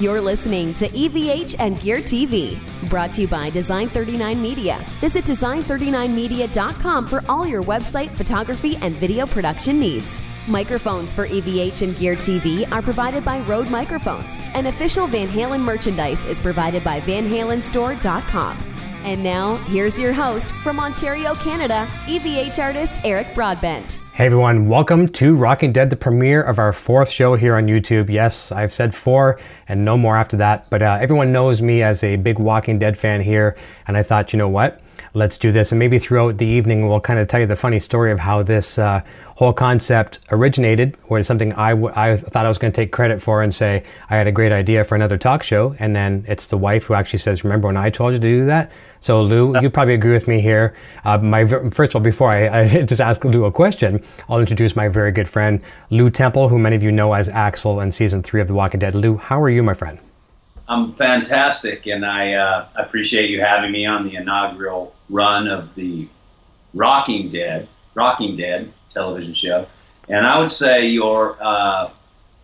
You're listening to EVH and Gear TV, brought to you by Design 39 Media. Visit design39media.com for all your website, photography, and video production needs. Microphones for EVH and Gear TV are provided by Rode Microphones, and official Van Halen merchandise is provided by VanHalenStore.com. And now, here's your host from Ontario, Canada, EVH artist Eric Broadbent. Hey everyone, welcome to Rocking Dead, the premiere of our fourth show here on YouTube. Yes, I've said four and no more after that, but uh, everyone knows me as a big Walking Dead fan here, and I thought, you know what? Let's do this. And maybe throughout the evening, we'll kind of tell you the funny story of how this uh, whole concept originated, or something I, w- I thought I was going to take credit for and say I had a great idea for another talk show. And then it's the wife who actually says, Remember when I told you to do that? So, Lew, you probably agree with me here. Uh, my First of all, before I, I, just ask Lew a question, I'll introduce my very good friend, Lew Temple, who many of you know as Axel in season three of The Walking Dead. Lew, how are you, my friend? I'm fantastic, and I uh, appreciate you having me on the inaugural run of the Rocking Dead, Rocking Dead television show. And I would say you're uh,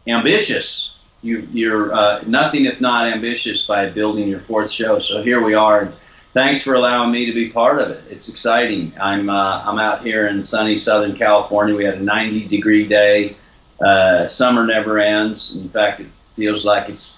ambitious. You, are uh, nothing if not ambitious by building your fourth show. So here we are. Thanks for allowing me to be part of it. It's exciting. I'm uh, I'm out here in sunny Southern California. We had a 90 degree day. Uh, summer never ends. In fact, it feels like it's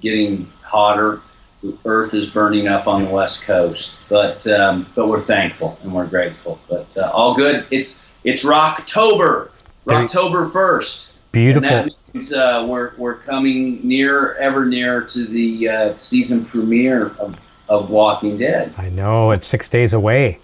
getting hotter. The earth is burning up on the west coast, but um, but we're thankful and we're grateful. But uh, all good. It's it's Rocktober, October first. Beautiful. And that means uh, we're we're coming near, ever near to the uh, season premiere of, of Walking Dead. I know it's six days away.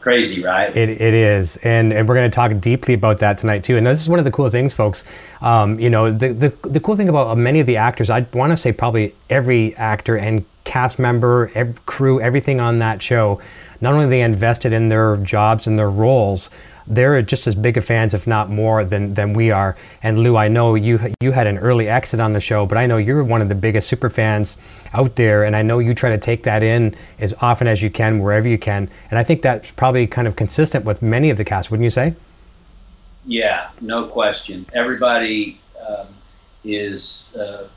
Crazy, right? It, it is, and and we're going to talk deeply about that tonight too. And this is one of the cool things, folks. Um, you know, the, the the cool thing about many of the actors, I want to say probably every actor and cast member, every crew, everything on that show, not only they invested in their jobs and their roles, they're just as big of fans, if not more, than than we are. And Lew, I know you you had an early exit on the show, but I know you're one of the biggest super fans out there, and I know you try to take that in as often as you can, wherever you can. And I think that's probably kind of consistent with many of the cast, wouldn't you say? Yeah, no question. Everybody um, is uh,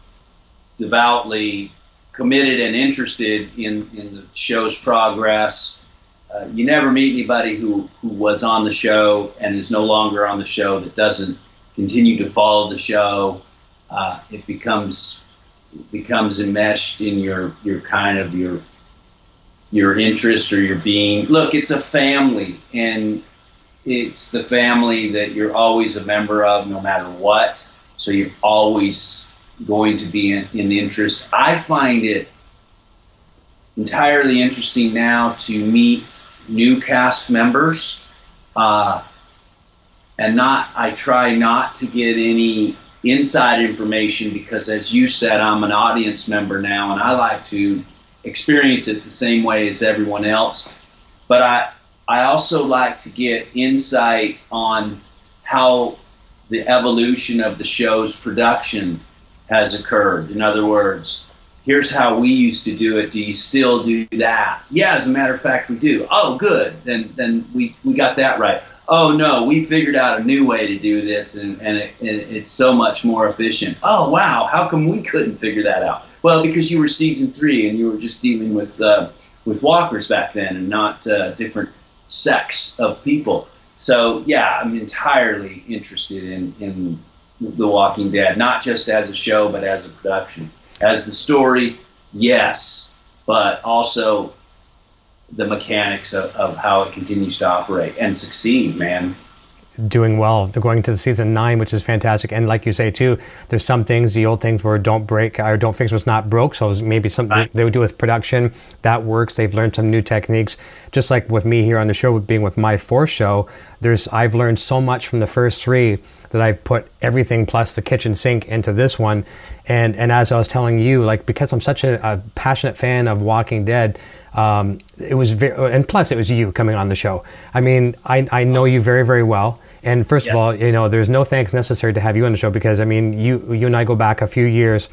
devoutly committed and interested in in the show's progress uh, you never meet anybody who, who was on the show and is no longer on the show that doesn't continue to follow the show. Uh, it becomes becomes enmeshed in your your kind of your your interest or your being. Look, it's a family, and it's the family that you're always a member of, no matter what. So you're always going to be in, in interest. I find it entirely interesting now to meet new cast members. Uh, and not, I try not to get any inside information because, as you said, I'm an audience member now and I like to experience it the same way as everyone else. But I, I also like to get insight on how the evolution of the show's production has occurred. In other words, here's how we used to do it. Do you still do that? Yeah, as a matter of fact, we do. Oh, good. Then then we, we got that right. Oh no, we figured out a new way to do this, and, and, it, and it's so much more efficient. Oh wow, how come we couldn't figure that out? Well, because you were season three and you were just dealing with uh, with walkers back then, and not uh, different sects of people. So yeah, I'm entirely interested in in The Walking Dead, not just as a show, but as a production. As the story, yes, but also the mechanics of, of how it continues to operate and succeed, man doing well. They're going to the season nine, which is fantastic. And like you say too, there's some things, the old things where don't break or don't fix what's not broke. So maybe something right. they would do with production that works. They've learned some new techniques. Just like with me here on the show, being with my fourth show, there's I've learned so much from the first three that I put everything plus the kitchen sink into this one. And and as I was telling you, like because I'm such a, a passionate fan of Walking Dead. Um, it was very, and plus it was you coming on the show. I mean, I, I know you very, very well. And first yes. of all, you know, there's no thanks necessary to have you on the show because I mean, you, you and I go back a few years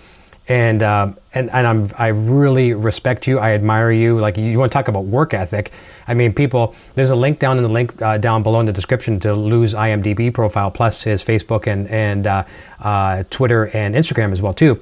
and, um, and, and I'm, I really respect you. I admire you. Like you want to talk about work ethic. I mean, people, there's a link down in the link uh, down below in the description to Lew's IMDb profile, plus his Facebook and, and uh, uh, Twitter and Instagram as well too.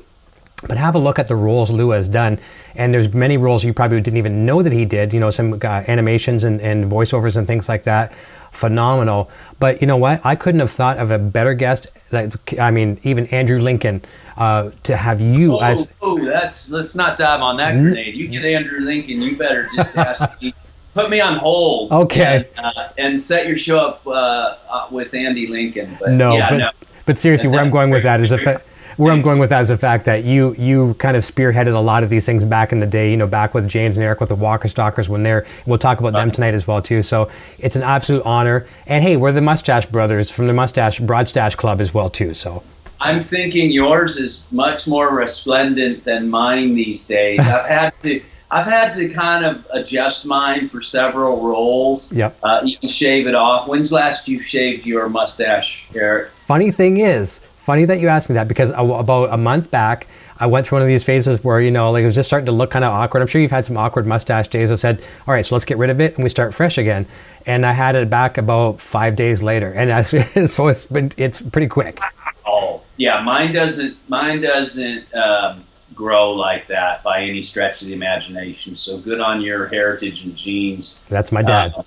but have a look at the roles Lew has done. And there's many roles you probably didn't even know that he did. You know, some uh, animations and, and voiceovers and things like that. Phenomenal. But you know what? I couldn't have thought of a better guest. Like, I mean, even Andrew Lincoln. Uh, to have you oh, as oh, that's let's not dive on that grenade. You get Andrew Lincoln, you better just ask me. Put me on hold. Okay. And, uh, and set your show up uh, uh with Andy Lincoln. But, no, yeah, but, no. but seriously, where I'm going with that is a. Fa- where I'm going with that is the fact that you you kind of spearheaded a lot of these things back in the day. You know, back with James and Eric with the Walker Stalkers when they're. We'll talk about them tonight as well too. So it's an absolute honor. And hey, we're the Mustache Brothers from the Mustache Broadstache Club as well too. So. I'm thinking yours is much more resplendent than mine these days. I've had to. I've had to kind of adjust mine for several roles. Yep. Uh, you can shave it off. When's last you shaved your mustache, Eric? Funny thing is, funny that you asked me that because about a month back, I went through one of these phases where, you know, like it was just starting to look kind of awkward. I'm sure you've had some awkward mustache days. I said, all right, so let's get rid of it and we start fresh again. And I had it back about five days later. And I, so it's been, it's pretty quick. Oh, yeah. Mine doesn't, mine doesn't um, grow like that by any stretch of the imagination. So good on your heritage and genes. That's my dad. Uh,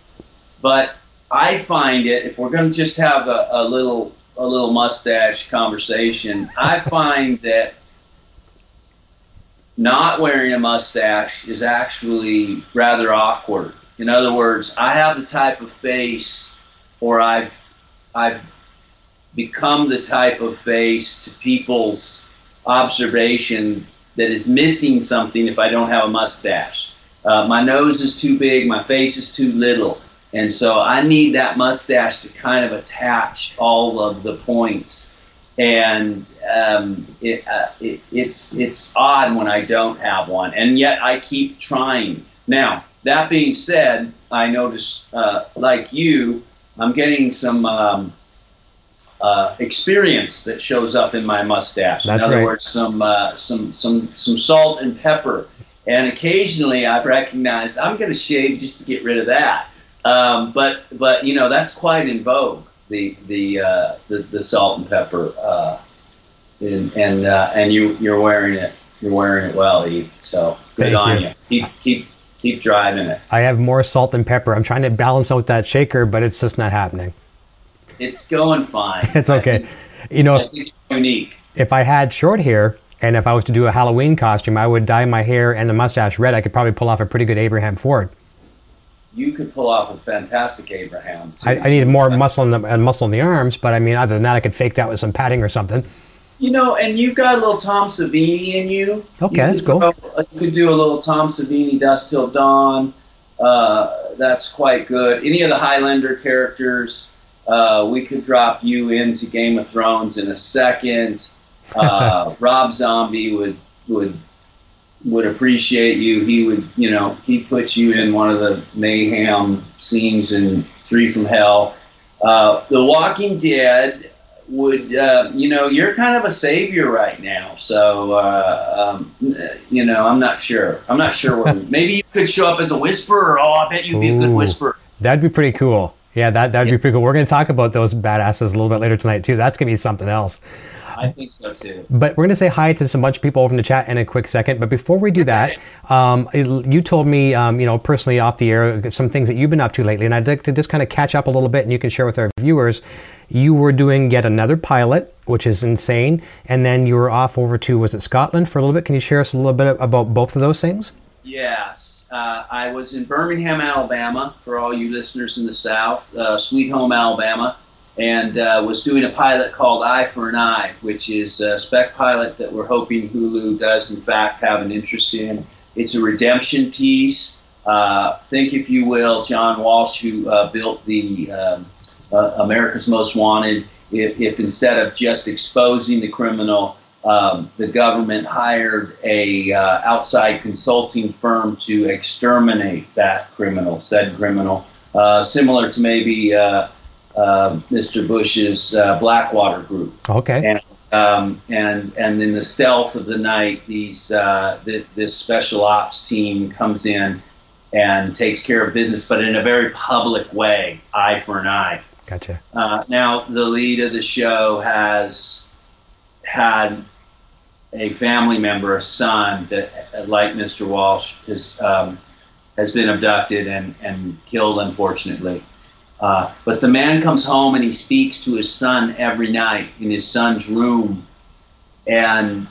but I find it, if we're going to just have a, a little a little mustache conversation, I find that not wearing a mustache is actually rather awkward. In other words, I have the type of face, or I've I've become the type of face to people's observation that is missing something if I don't have a mustache. Uh, my nose is too big, my face is too little. And so I need that mustache to kind of attach all of the points. And um, it, uh, it, it's, it's odd when I don't have one. And yet I keep trying. Now, that being said, I notice, uh, like you, I'm getting some um, uh, experience that shows up in my mustache. That's in other right. words, some, uh, some, some, some salt and pepper. And occasionally I've recognized I'm going to shave just to get rid of that. Um, but but you know that's quite in vogue the the uh, the, the salt and pepper uh, and and, uh, and you you're wearing it you're wearing it well Eve so good Thank on you. you. keep keep keep driving it I have more salt than pepper. I'm trying to balance out that shaker, but it's just not happening. It's going fine It's okay. think- You know, if, it's unique if I had short hair and if I was to do a Halloween costume, I would dye my hair and the mustache red. I could probably pull off a pretty good Abraham Ford. you could pull off a fantastic Abraham. I, I need more muscle in the and muscle in the arms, but I mean, other than that, I could fake that with some padding or something. You know, and you've got a little Tom Savini in you. Okay, you that's cool. go- You could do a little Tom Savini, Dusk Till Dawn. Uh, that's quite good. Any of the Highlander characters, uh, we could drop you into Game of Thrones in a second. Uh, Rob Zombie would would would appreciate you. He would, you know, he puts you in one of the mayhem scenes in Three from Hell. Uh, the Walking Dead would, uh, you know, you're kind of a savior right now. So, uh, um, you know, I'm not sure. I'm not sure what. maybe you could show up as a whisperer. Oh, I bet you'd be a good Ooh. whisperer. That'd be pretty cool. Yeah, that that'd be pretty cool. We're going to talk about those badasses a little bit later tonight too. That's going to be something else. I think so too. But we're going to say hi to some bunch of people over in the chat in a quick second. But before we do that, um, you told me, um, you know, personally off the air, some things that you've been up to lately, and I'd like to just kind of catch up a little bit, and you can share with our viewers. You were doing yet another pilot, which is insane, and then you were off over to was it Scotland for a little bit? Can you share us a little bit about both of those things? Yes, uh, I was in Birmingham, Alabama, for all you listeners in the South, uh, Sweet Home, Alabama, and uh, was doing a pilot called Eye for an Eye, which is a spec pilot that we're hoping Hulu does, in fact, have an interest in. It's a redemption piece. Uh, think, if you will, John Walsh, who uh, built the um, uh, America's Most Wanted, if, if instead of just exposing the criminal, um, the government hired a uh, outside consulting firm to exterminate that criminal, said criminal, uh, similar to maybe uh, uh, Mr. Bush's uh, Blackwater Group Okay. and um, and and in the stealth of the night, these uh, th- this special ops team comes in and takes care of business, but in a very public way, eye for an eye. Gotcha. Uh, now, the lead of the show has had a family member, a son that, like Mr. Walsh, is um, has been abducted and, and killed, unfortunately. Uh, but the man comes home and he speaks to his son every night in his son's room. And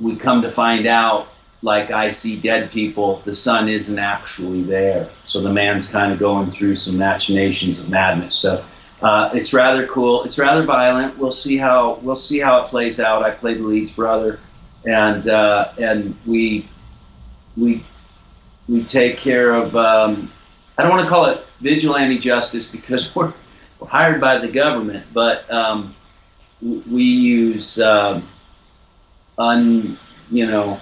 we come to find out, like I see dead people, the son isn't actually there. So the man's kind of going through some machinations of madness. So uh, it's rather cool. It's rather violent. We'll see how we'll see how it plays out. I play the lead's brother, and uh, and we we we take care of. Um, I don't want to call it vigilante justice because we're, we're hired by the government, but um, we use um, un, you know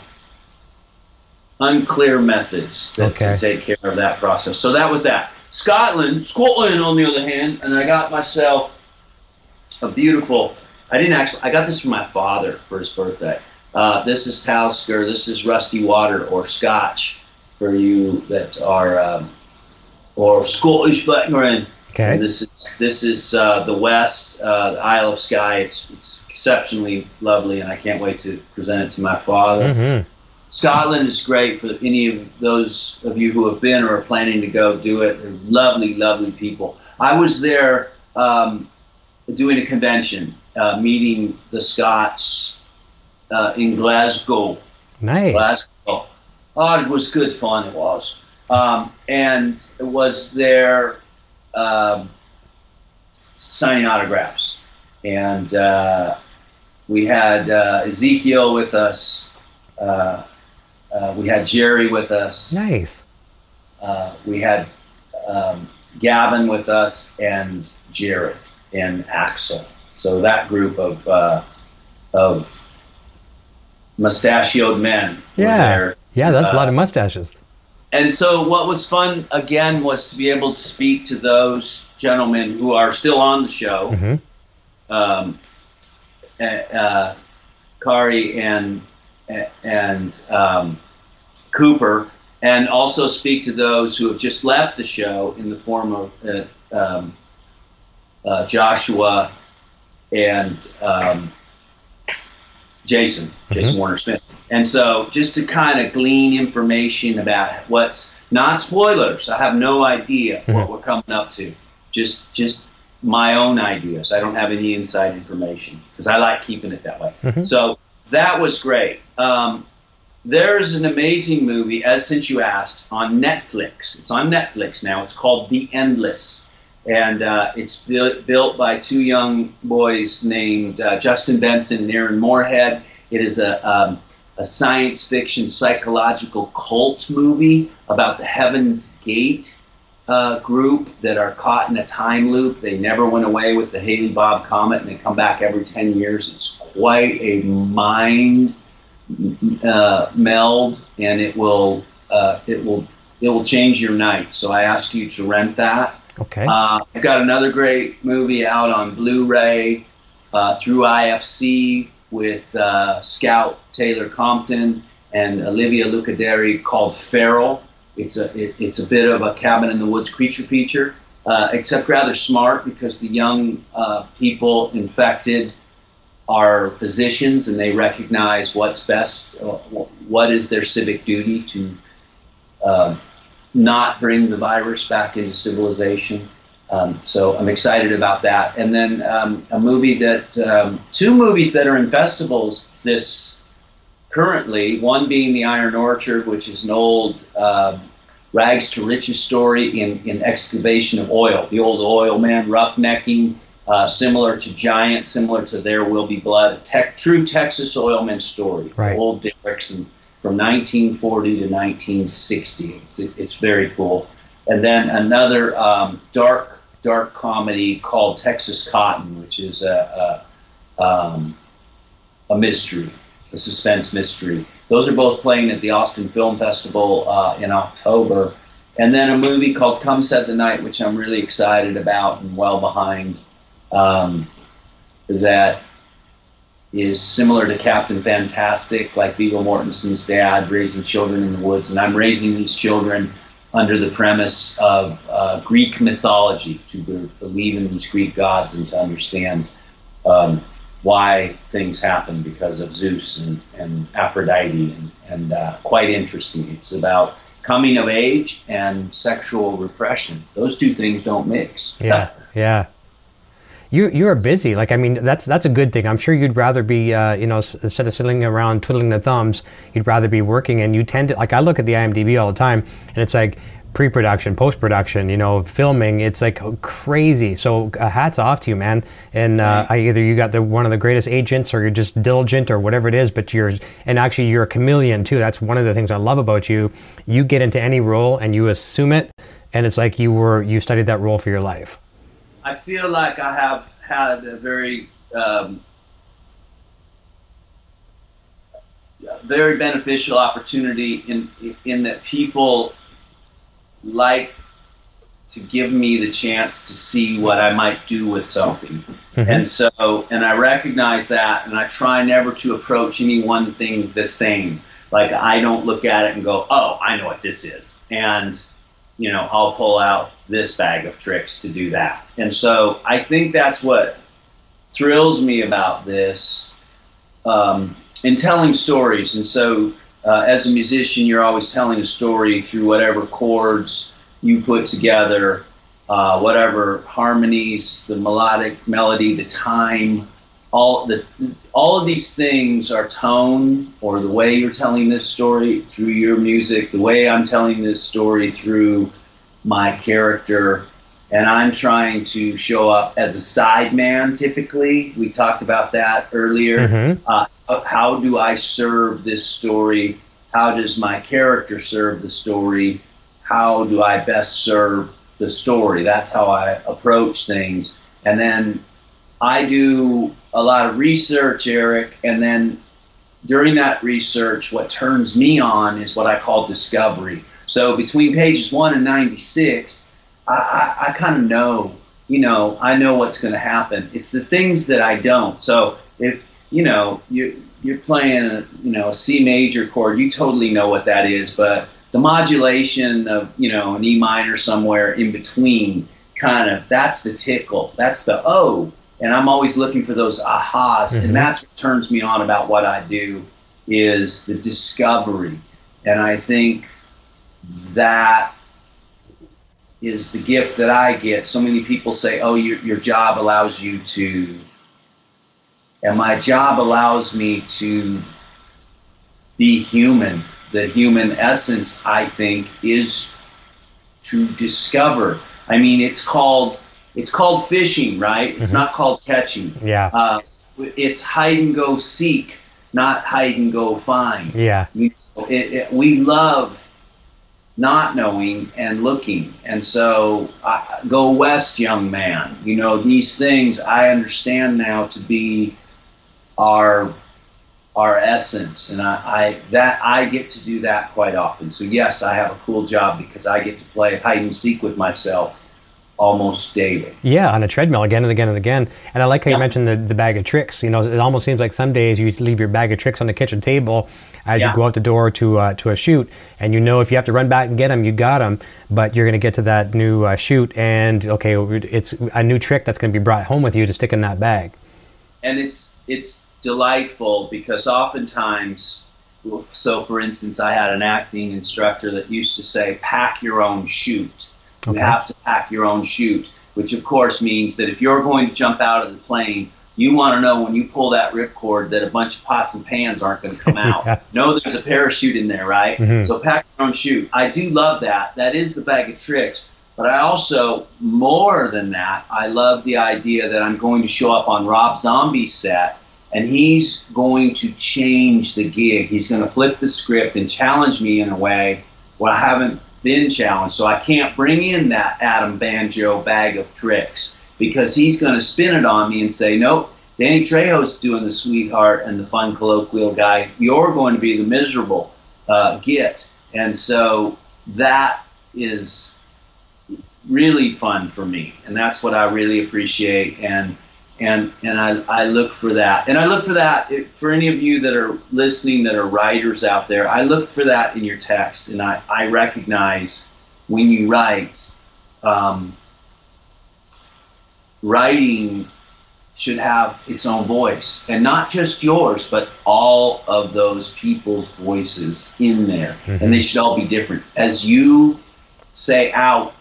unclear methods okay. to take care of that process. So that was that. Scotland, Scotland, on the other hand, and I got myself a beautiful. I didn't actually. I got this from my father for his birthday. Uh, this is Talisker. This is Rusty Water or Scotch for you that are um, or Scottish background. Okay. And this is this is uh, the West, uh, the Isle of Skye. It's it's exceptionally lovely, and I can't wait to present it to my father. Mm-hmm. Scotland is great for any of those of you who have been or are planning to go. Do it. They're lovely, lovely people. I was there um, doing a convention, uh, meeting the Scots uh, in Glasgow. Nice. Glasgow. Oh, it was good fun. It was um, and it was there um, signing autographs. And uh, we had uh, Ezekiel with us. Uh, uh we had Jerry with us. Nice. Uh, we had um, Gavin with us and Jared and Axel. So that group of uh, of mustachioed men. Yeah. Yeah, that's a lot of mustaches and so what was fun again was to be able to speak to those gentlemen who are still on the show mm-hmm. um, uh, Khary and and um, Cooper and also speak to those who have just left the show in the form of uh, um, uh, Joshua and um, Jayson, mm-hmm. Jayson Warner Smith. And so, just to kind of glean information about what's not spoilers, I have no idea mm-hmm. what we're coming up to. Just, just my own ideas. I don't have any inside information because I like keeping it that way. Mm-hmm. So that was great. Um, there's an amazing movie, as since you asked, on Netflix. It's on Netflix now. It's called The Endless, and uh, it's built, built by two young boys named uh, Justin Benson and Aaron Moorhead. It is a um, a science fiction psychological cult movie about the Heaven's Gate uh, group that are caught in a time loop. They never went away with the Hale-Bopp comet, and they come back every ten years. It's quite a mind uh, meld, and it will uh, it will it will change your night. So I ask you to rent that. Okay. Uh, I've got another great movie out on Blu-ray uh, through IFC with uh, Scout Taylor Compton and Olivia Luccardi called Feral. It's a it, it's a bit of a cabin in the woods creature feature, uh, except rather smart because the young uh, people infected are physicians and they recognize what's best, uh, what is their civic duty to uh, not bring the virus back into civilization. Um, so I'm excited about that. And then um, a movie that, um, two movies that are in festivals this currently, one being The Iron Orchard, which is an old uh, rags to riches story in, in excavation of oil. The old oil man roughnecking, uh, similar to Giant, similar to There Will Be Blood, a tech, true Texas oilman story. Right. Old and from 1940 to 1960. It's, it's very cool. And then another um, dark dark comedy called Texas Cotton, which is a, a, um, a mystery, a suspense mystery. Those are both playing at the Austin Film Festival uh, in October. And then a movie called Come Set the Night, which I'm really excited about and well behind, um, that is similar to Captain Fantastic, like Viggo Mortensen's dad raising children in the woods. And I'm raising these children under the premise of uh, Greek mythology, to believe in these Greek gods and to understand um, why things happen because of Zeus and, and Aphrodite, and, and uh, quite interesting. It's about coming of age and sexual repression. Those two things don't mix. Yeah, yeah. You you're busy. Like I mean, that's that's a good thing. I'm sure you'd rather be, uh, you know, s- instead of sitting around twiddling the thumbs, you'd rather be working. And you tend to like I look at the IMDb all the time, and it's like pre-production, post-production, you know, filming. It's like crazy. So uh, hats off to you, man. And uh, I, either you got the one of the greatest agents, or you're just diligent, or whatever it is. But you're and actually you're a chameleon too. That's one of the things I love about you. You get into any role and you assume it, and it's like you were you studied that role for your life. I feel like I have had a very, um, very beneficial opportunity in in that people like to give me the chance to see what I might do with something. And so, and I recognize that, and I try never to approach any one thing the same. Like I don't look at it and go, "Oh, I know what this is," and you know, I'll pull out this bag of tricks to do that. And so, I think that's what thrills me about this, um, in telling stories. And so, uh, as a musician, you're always telling a story through whatever chords you put together, uh, whatever harmonies, the melodic melody, the time, all the all of these things are tone or the way you're telling this story through your music, the way I'm telling this story through my character. And I'm trying to show up as a sideman typically. We talked about that earlier. Mhm. Uh, so how do I serve this story? How does my character serve the story? How do I best serve the story? That's how I approach things. And then I do a lot of research, Eric, and then during that research, what turns me on is what I call discovery. So between pages one and 96, I, I, I kind of know, you know, I know what's going to happen. It's the things that I don't. So if, you know, you, you're playing, you know, a C major chord, you totally know what that is, but the modulation of, you know, an E minor somewhere in between, kind of, that's the tickle. That's the, oh, and I'm always looking for those ahas, Mhm. and that's what turns me on about what I do is the discovery, and I think that is the gift that I get. So many people say, "Oh, your your job allows you to," and my job allows me to be human. The human essence, I think, is to discover. I mean, it's called it's called fishing, right? It's Mhm. not called catching. Yeah. Uh, it's hide and go seek, not hide and go find. Yeah. We, it, it, we love not knowing and looking. And so, go west, young man. You know, these things I understand now to be our our essence, and I, I that I get to do that quite often. So yes, I have a cool job because I get to play hide and seek with myself almost daily. Yeah, on a treadmill again and again and again. And I like how you mentioned the, the bag of tricks. You know, it almost seems like some days you leave your bag of tricks on the kitchen table as Yeah. you go out the door to uh, to a shoot, and you know if you have to run back and get them, you got them. But you're going to get to that new uh, shoot, and okay, it's a new trick that's going to be brought home with you to stick in that bag. and it's it's delightful because oftentimes so for instance i had an acting instructor that used to say pack your own chute you have to pack your own chute which of course means that if you're going to jump out of the plane you want to know when you pull that ripcord that a bunch of pots and pans aren't going to come out Yeah. know there's a parachute in there right Mhm. so pack your own chute i do love that that is the bag of tricks but I also, more than that, I love the idea that I'm going to show up on Rob Zombie's set and he's going to change the gig. He's going to flip the script and challenge me in a way where I haven't been challenged. So I can't bring in that Adam Banjo bag of tricks because he's going to spin it on me and say, nope, Danny Trejo's doing the sweetheart and the fun colloquial guy. You're going to be the miserable uh, git. And so that is really fun for me, and that's what I really appreciate. And and and I, I look for that, and I look for that for any of you that are listening that are writers out there. I look for that in your text, and I I recognize when you write, um, writing should have its own voice, and not just yours, but all of those people's voices in there, mm-hmm. and they should all be different. As you say out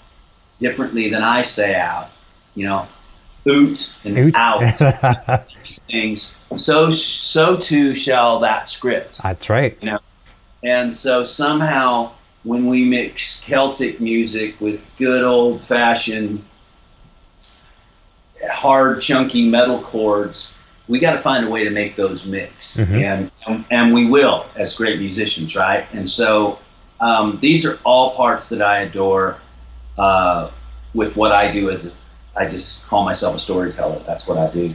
differently than I say out, you know, oot and oot. out things. So so too shall that script. That's right. You know, and so somehow when we mix Celtic music with good old fashioned hard chunky metal chords, we got to find a way to make those mix, mm-hmm. and, and, and we will as great musicians, right? And so um, these are all parts that I adore. Uh, with what I do as a I just call myself a storyteller. That's what I do.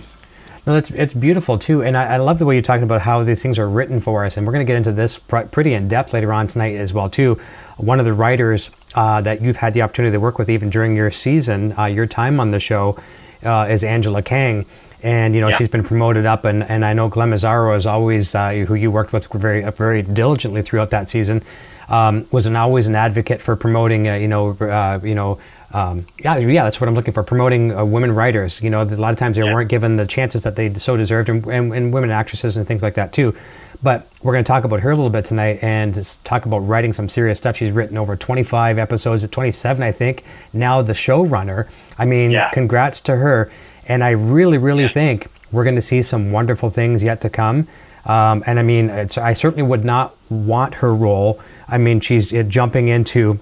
No, it's it's beautiful too, and I, I, love the way you're talking about how these things are written for us, and we're going to get into this pr- pretty in depth later on tonight as well too. One of the writers uh, that you've had the opportunity to work with even during your season, uh, your time on the show, uh, is Angela Kang, and you know yeah. she's been promoted up, and, and I know Glen Mazzara is always uh, who you worked with very very diligently throughout that season. Um, was an always an advocate for promoting, uh, you know, uh, you know, um, yeah, yeah, that's what I'm looking for. Promoting uh, women writers. You know, a lot of times they yeah. weren't given the chances that they so deserved, and, and, and, women actresses and things like that too. But we're going to talk about her a little bit tonight and talk about writing some serious stuff. She's written over 25 episodes, 27, I think. Now the showrunner. I mean, yeah. congrats to her. And I really, really yeah. think we're going to see some wonderful things yet to come. Um, and I mean, I certainly would not want her role. I mean, she's uh, jumping into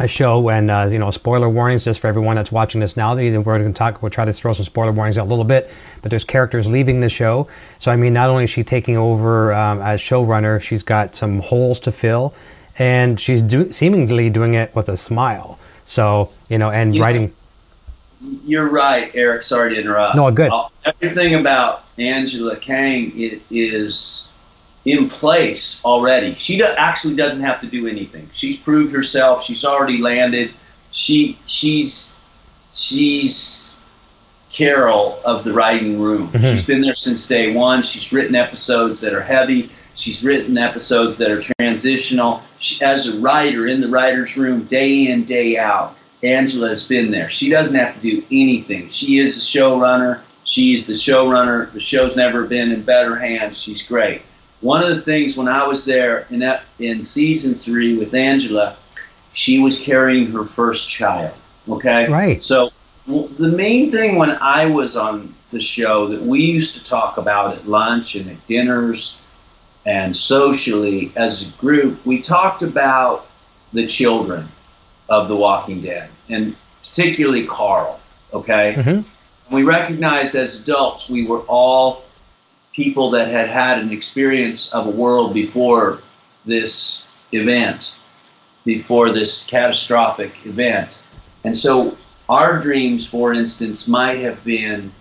a show and uh, you know spoiler warnings just for everyone that's watching this now we're going to talk we'll try to throw some spoiler warnings out a little bit but there's characters leaving the show. So i mean not only is she taking over um, as showrunner she's got some holes to fill and she's do- seemingly doing it with a smile. So you know and you writing you're right eric sorry to interrupt. No good. Everything about angela kang is in place already. She do, actually doesn't have to do anything. She's proved herself. She's already landed. She she's she's Carol of the writing room. Mm-hmm. She's been there since day one. She's written episodes that are heavy. She's written episodes that are transitional. She, as a writer in the writer's room, day in, day out, Angela has been there. She doesn't have to do anything. She is a showrunner. She is the showrunner. The show's never been in better hands. She's great one of the things when I was there in that, in season three with Angela, she was carrying her first child. Okay, right. So well, the main thing when I was on the show that we used to talk about at lunch and at dinners and socially as a group, we talked about the children of The Walking Dead and particularly Carl. Okay, mm-hmm. we recognized as adults we were all people that had had an experience of a world before this event, before this catastrophic event. And so our dreams, for instance, might have been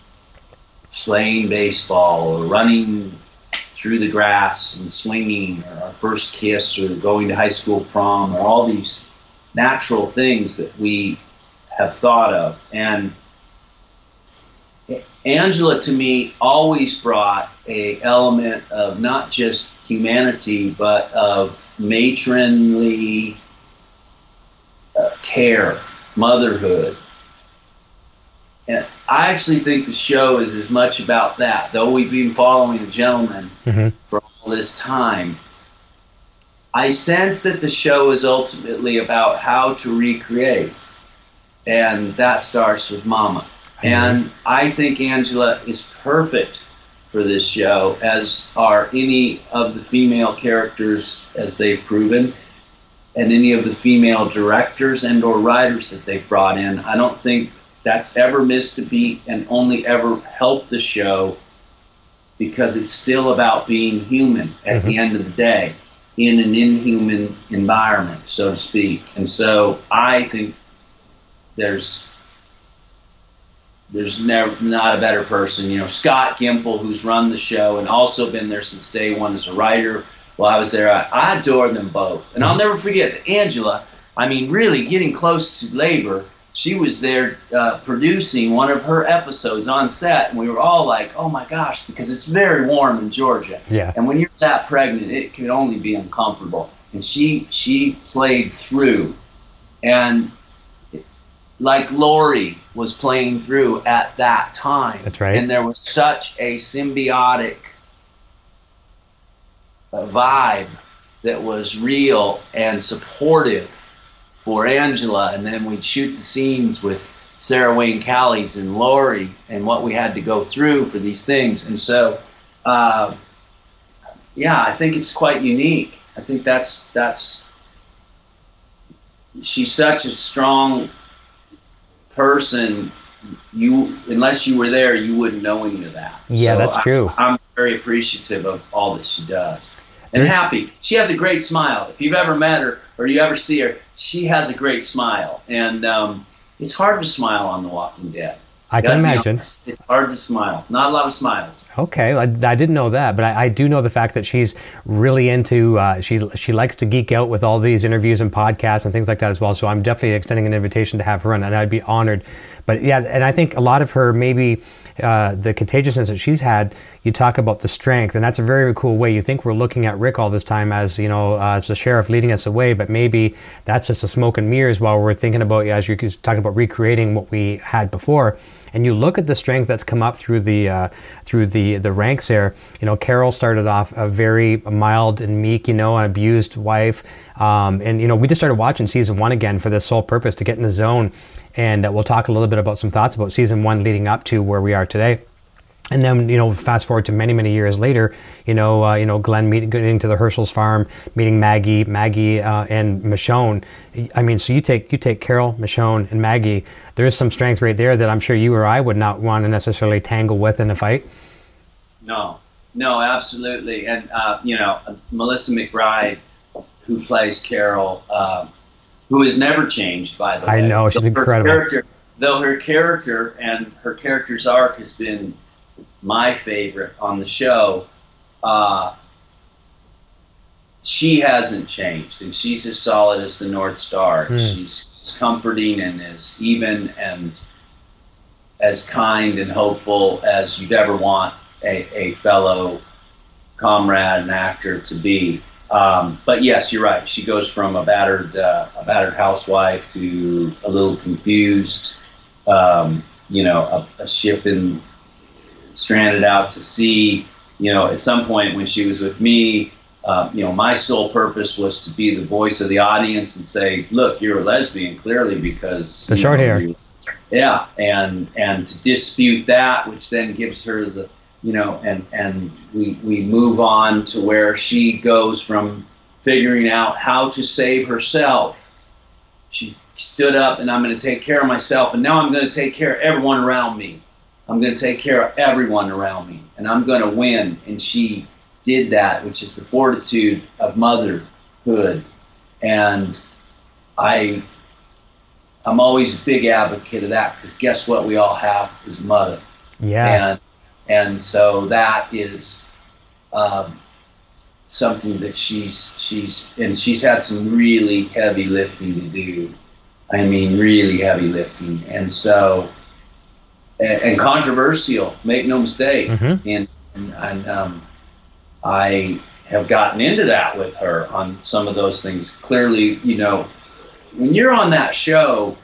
playing baseball or running through the grass and swinging or our first kiss or going to high school prom or all these natural things that we have thought of. And Angela to me always brought a element of not just humanity but of matronly uh, care, motherhood. And I actually think the show is as much about that, though we've been following the gentleman mm-hmm. for all this time. I sense that the show is ultimately about how to recreate, and that starts with Mama. And I think Angela is perfect for this show, as are any of the female characters as they've proven, and any of the female directors and or writers that they've brought in. I don't think that's ever missed a beat and only ever helped the show because it's still about being human at mm-hmm. the end of the day in an inhuman environment, so to speak. And so I think there's there's never not a better person. You know, Scott Gimple, who's run the show and also been there since day one as a writer. While I was there, I, I adore them both, and I'll never forget Angela. I mean, really getting close to labor. She was there uh, producing one of her episodes on set, and we were all like, "Oh my gosh!" Because it's very warm in Georgia, yeah. And when you're that pregnant, it could only be uncomfortable. And she she played through, and like Lori was playing through at that time. That's right. And there was such a symbiotic vibe that was real and supportive for Angela. And then we'd shoot the scenes with Sarah Wayne Callies and Lori and what we had to go through for these things. And so, uh, yeah, I think it's quite unique. I think that's that's she's such a strong person. You unless you were there, you wouldn't know any of that. Yeah, So that's I- true. I'm very appreciative of all that she does. And happy. She has a great smile. If you've ever met her or you ever see her, she has a great smile. And um, it's hard to smile on The Walking Dead. I can imagine. honest. It's hard to smile. Not a lot of smiles. Okay, I, I didn't know that, but I, I do know the fact that she's really into. Uh, she she likes to geek out with all these interviews and podcasts and things like that as well. So I'm definitely extending an invitation to have her on, and I'd be honored. But yeah, and I think a lot of her maybe uh, the contagiousness that she's had. You talk about the strength, and that's a very cool way. You think we're looking at Rick all this time as you know uh, as the sheriff leading us away, but maybe that's just a smoke and mirrors while we're thinking about yeah, as you're talking about recreating what we had before and you look at the strength that's come up through the uh, through the the ranks there. You know, Carol started off a very mild and meek, you know, an abused wife, um, and you know, we just started watching season one again for this sole purpose to get in the zone, and uh, we'll talk a little bit about some thoughts about season one leading up to where we are today. And then, you know, fast forward to many, many years later, you know, uh, you know, Glenn meeting, getting to the Hershel's farm, meeting Maggie, Maggie uh, and Michonne. I mean, so you take you take Carol, Michonne, and Maggie. There is some strength right there that I'm sure you or I would not want to necessarily tangle with in a fight. No, no, absolutely. And, uh, you know, Melissa McBride, who plays Carol, uh, who has never changed, by the way. I know, she's her incredible. Character, though her character and her character's arc has been my favorite on the show, uh, she hasn't changed. And she's as solid as the North Star. Hmm. She's, she's comforting and as even and as kind and hopeful as you'd ever want a, a fellow comrade and actor to be. Um, but yes, you're right. She goes from a battered uh, a battered housewife to a little confused, um, you know, a, a ship in stranded out to sea. You know, at some point when she was with me, uh, you know, my sole purpose was to be the voice of the audience and say, "Look, you're a lesbian, clearly because The short know, hair. you- yeah, and and to dispute that, which then gives her the, you know, and and we we move on to where she goes from figuring out how to save herself. She stood up, and I'm going to take care of myself, and now I'm going to take care of everyone around me. I'm going to take care of everyone around me, and I'm going to win. And she did that, which is the fortitude of motherhood. And I, I'm always a big advocate of that because guess what? We all have is mother, Yeah, and and so that is um, something that she's she's and she's had some really heavy lifting to do. I mean, really heavy lifting, and so and, and controversial. Make no mistake. Mhm. And and, and um, I have gotten into that with her on some of those things. Clearly, you know, when you're on that show,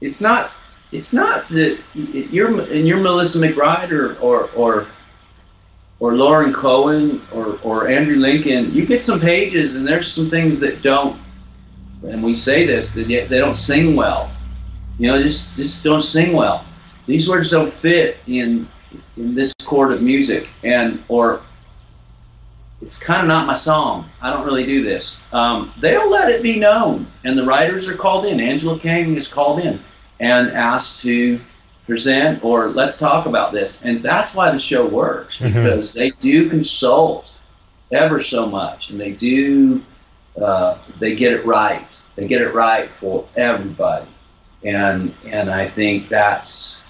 it's not it's not that you're and you're Melissa McBride or or or or Lauren Cohan or or Andrew Lincoln. You get some pages, and there's some things that don't. And we say this that they don't sing well. You know, just just don't sing well. These words don't fit in in this chord of music, and or it's kind of not my song. I don't really do this. Um, they'll let it be known, and the writers are called in. Angela Kang is called in and asked to present or let's talk about this, and that's why the show works Mhm. because they do consult ever so much, and they do uh, they get it right. They get it right for everybody, and and I think that's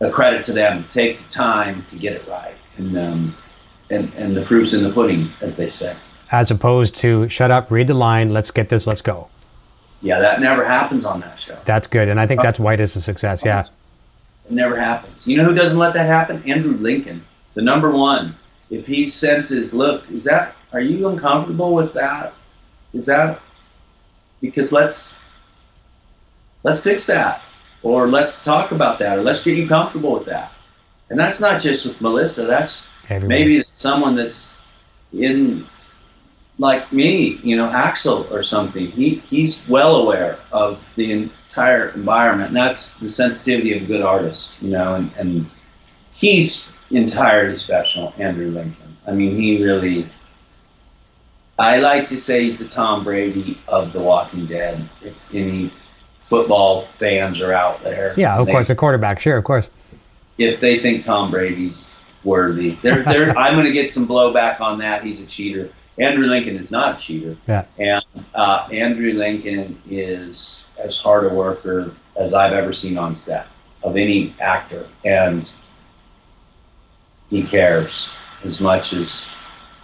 a credit to them. Take the time to get it right, and um, and and the proof's in the pudding, as they say. as opposed to shut up, read the line, let's get this, let's go. Yeah, that never happens on that show. That's good, and I think that's why it is a success. Yeah, It never happens. You know who doesn't let that happen? Andrew Lincoln, the number one. If he senses, look, is that? Are you uncomfortable with that? Is that? Because let's let's fix that, or let's talk about that, or let's get you comfortable with that. And that's not just with Melissa. That's maybe someone that's in like me, you know, Axel or something. He he's well aware of the entire environment. And that's the sensitivity of a good artist, you know, and, and he's entirely special, Andrew Lincoln. I mean, he really I like to say he's the Tom Brady of The Walking Dead. If any football fans are out there. Yeah, of course, the quarterback, sure, of course. If they think Tom Brady's worthy, they're, they're, I'm going to get some blowback on that. He's a cheater. Andrew Lincoln is not a cheater. Yeah. And uh, Andrew Lincoln is as hard a worker as I've ever seen on set of any actor. And he cares as much as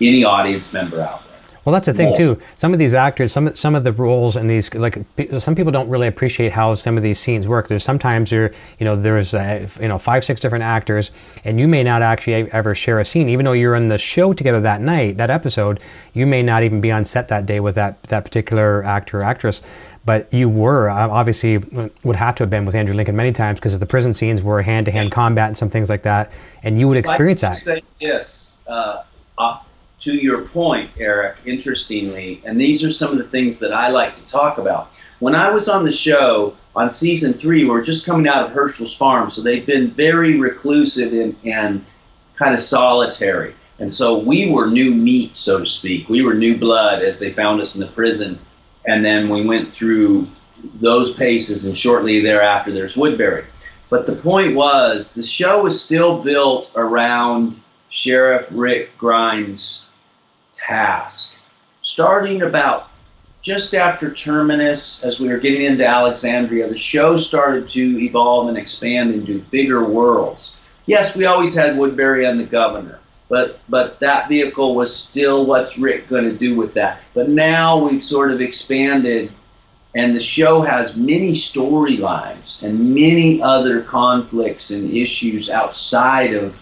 any audience member out there. Well, that's the thing too. Some of these actors, some some of the roles in these, like some people don't really appreciate how some of these scenes work. There's sometimes you're, you know, there's uh, you know five, six different actors, and you may not actually ever share a scene, even though you're in the show together that night, that episode. You may not even be on set that day with that that particular actor or actress but you were uh, obviously would have to have been with Andrew Lincoln many times because the prison scenes were hand to hand combat and some things like that, and you would experience that. Yes, uh, uh, to your point, Eric, interestingly, and these are some of the things that I like to talk about. When I was on the show on season three, we are just coming out of Hershel's farm, so they've been very reclusive and, and kind of solitary. And so we were new meat, so to speak. We were new blood as they found us in the prison. And then we went through those paces, and shortly thereafter, there's Woodbury. But the point was, the show was still built around Sheriff Rick Grimes' task. Starting about just after Terminus, as we were getting into Alexandria, the show started to evolve and expand into bigger worlds. Yes, we always had Woodbury and the governor, but but that vehicle was still what's Rick going to do with that. But now we've sort of expanded, and the show has many storylines and many other conflicts and issues outside of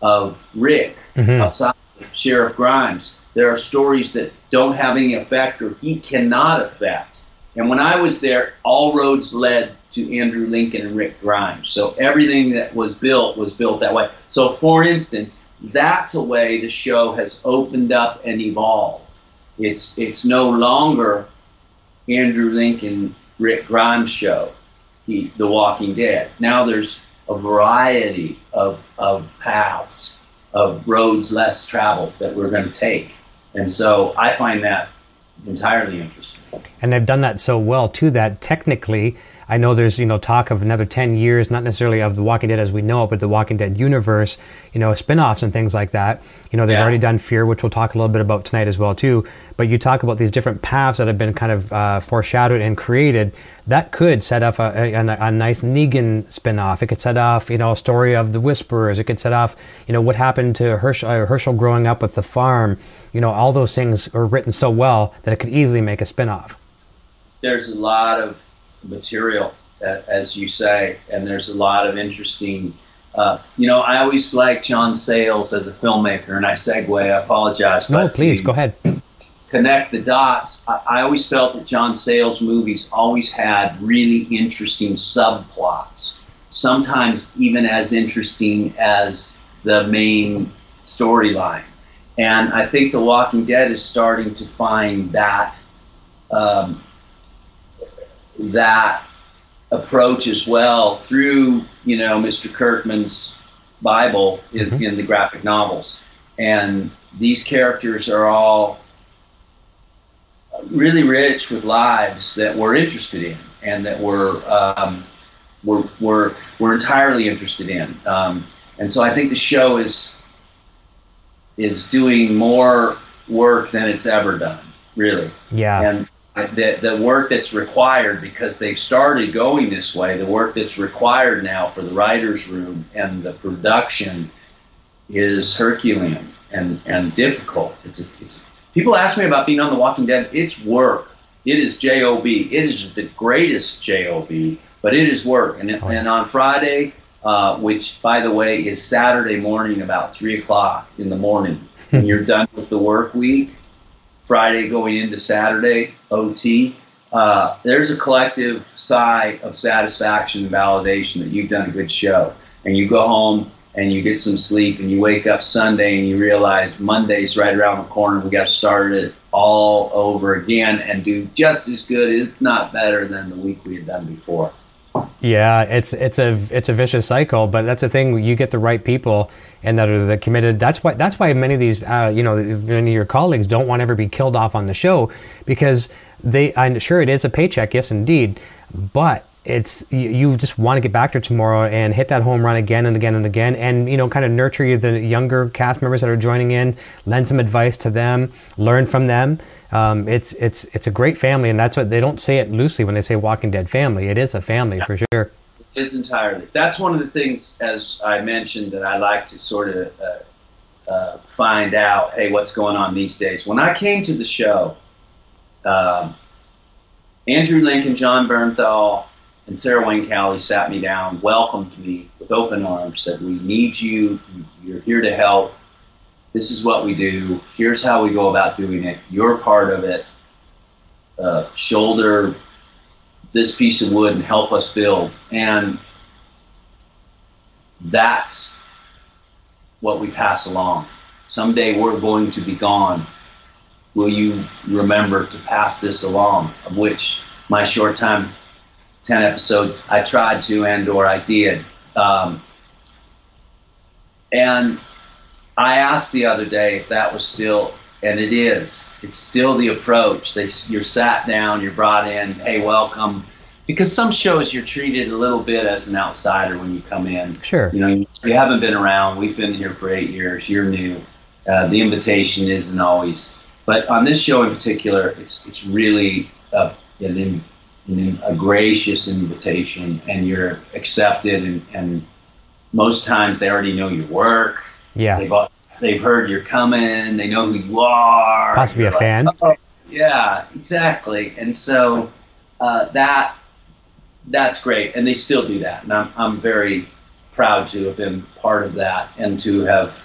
of Rick, mm-hmm. outside of Sheriff Grimes there are stories that don't have any effect or he cannot affect. And when I was there, all roads led to Andrew Lincoln and Rick Grimes. So everything that was built was built that way. So, for instance, that's a way the show has opened up and evolved. It's it's no longer Andrew Lincoln, Rick Grimes show, he, The Walking Dead. Now there's a variety of, of paths, of roads less traveled that we're going to take. And so I find that entirely interesting. And they've done that so well too that technically I know there's you know talk of another 10 years, not necessarily of The Walking Dead as we know it, but the Walking Dead universe, you know, spin-offs and things like that. You know, they've yeah. already done Fear, which we'll talk a little bit about tonight as well too. But you talk about these different paths that have been kind of uh, foreshadowed and created. That could set off a, a, a, nice Negan spin-off. It could set off, you know, a story of the Whisperers. It could set off, you know, what happened to Hershel, uh, Hershel growing up with the farm. You know, all those things are written so well that it could easily make a spin-off. There's a lot of material, as you say, and there's a lot of interesting. Uh, you know, I always like John Sayles as a filmmaker, and I segue. I apologize. No, please go ahead. Connect the dots. I, I always felt that John Sayles movies always had really interesting subplots, sometimes even as interesting as the main storyline. And I think The Walking Dead is starting to find that um, that approach as well through you know Mr. Kirkman's Bible in, mm-hmm. in the graphic novels, and these characters are all really rich with lives that we're interested in and that we're um, we're, we're, we're entirely interested in. Um, and so I think the show is is doing more work than it's ever done, really. Yeah. And the, the work that's required because they've started going this way, the work that's required now for the writer's room and the production is Herculean and, and difficult. It's, a, it's people ask me about being on The Walking Dead. It's work. It is job. It is the greatest job, but it is work. And oh, and on Friday, uh, which by the way is Saturday morning about three o'clock in the morning, when you're done with the work week, Friday going into Saturday OT. uh, there's a collective sigh of satisfaction and validation that you've done a good show. And you go home and you get some sleep and you wake up Sunday and you realize Monday's right around the corner. We got to start it all over again and do just as good, if not better, than the week we had done before. Yeah, it's it's a it's a vicious cycle, but that's the thing. You get the right people and that are the committed. That's why that's why many of these, uh, you know, many of your colleagues don't want to ever be killed off on the show because they. I'm sure it is a paycheck, yes, indeed, but it's you, you just want to get back there tomorrow and hit that home run again and again and again and you know kind of nurture the younger cast members that are joining in lend some advice to them learn from them. Um, it's it's it's a great family and that's what they don't say it loosely when they say walking dead family. It is a family yeah. for sure. It is entirely. That's one of the things as i mentioned that i like to sort of uh, uh, find out hey what's going on these days. When i came to the show um, andrew lincoln John bernthal and Sarah Wayne Callies sat me down, welcomed me with open arms, said, We need you. You're here to help. This is what we do. Here's how we go about doing it. You're part of it. Uh, shoulder this piece of wood and help us build. And that's what we pass along. Someday we're going to be gone. Will you remember to pass this along? Of which my short time 10 episodes I tried to and or I did. Um, and I asked the other day if that was still, and it is, it's still the approach. They, you're sat down, you're brought in, hey, welcome. Because some shows you're treated a little bit as an outsider when you come in. Sure. You know, you, you haven't been around. We've been here for eight years. You're new. Uh, the invitation isn't always. But on this show in particular, it's it's really uh, an a gracious invitation and you're accepted and, and most times they already know your work. Yeah. They've, they've heard you're coming they know who you are. Possibly a like, fan. Oh, yeah exactly. And so uh, that that's great and they still do that and I'm, I'm very proud to have been part of that and to have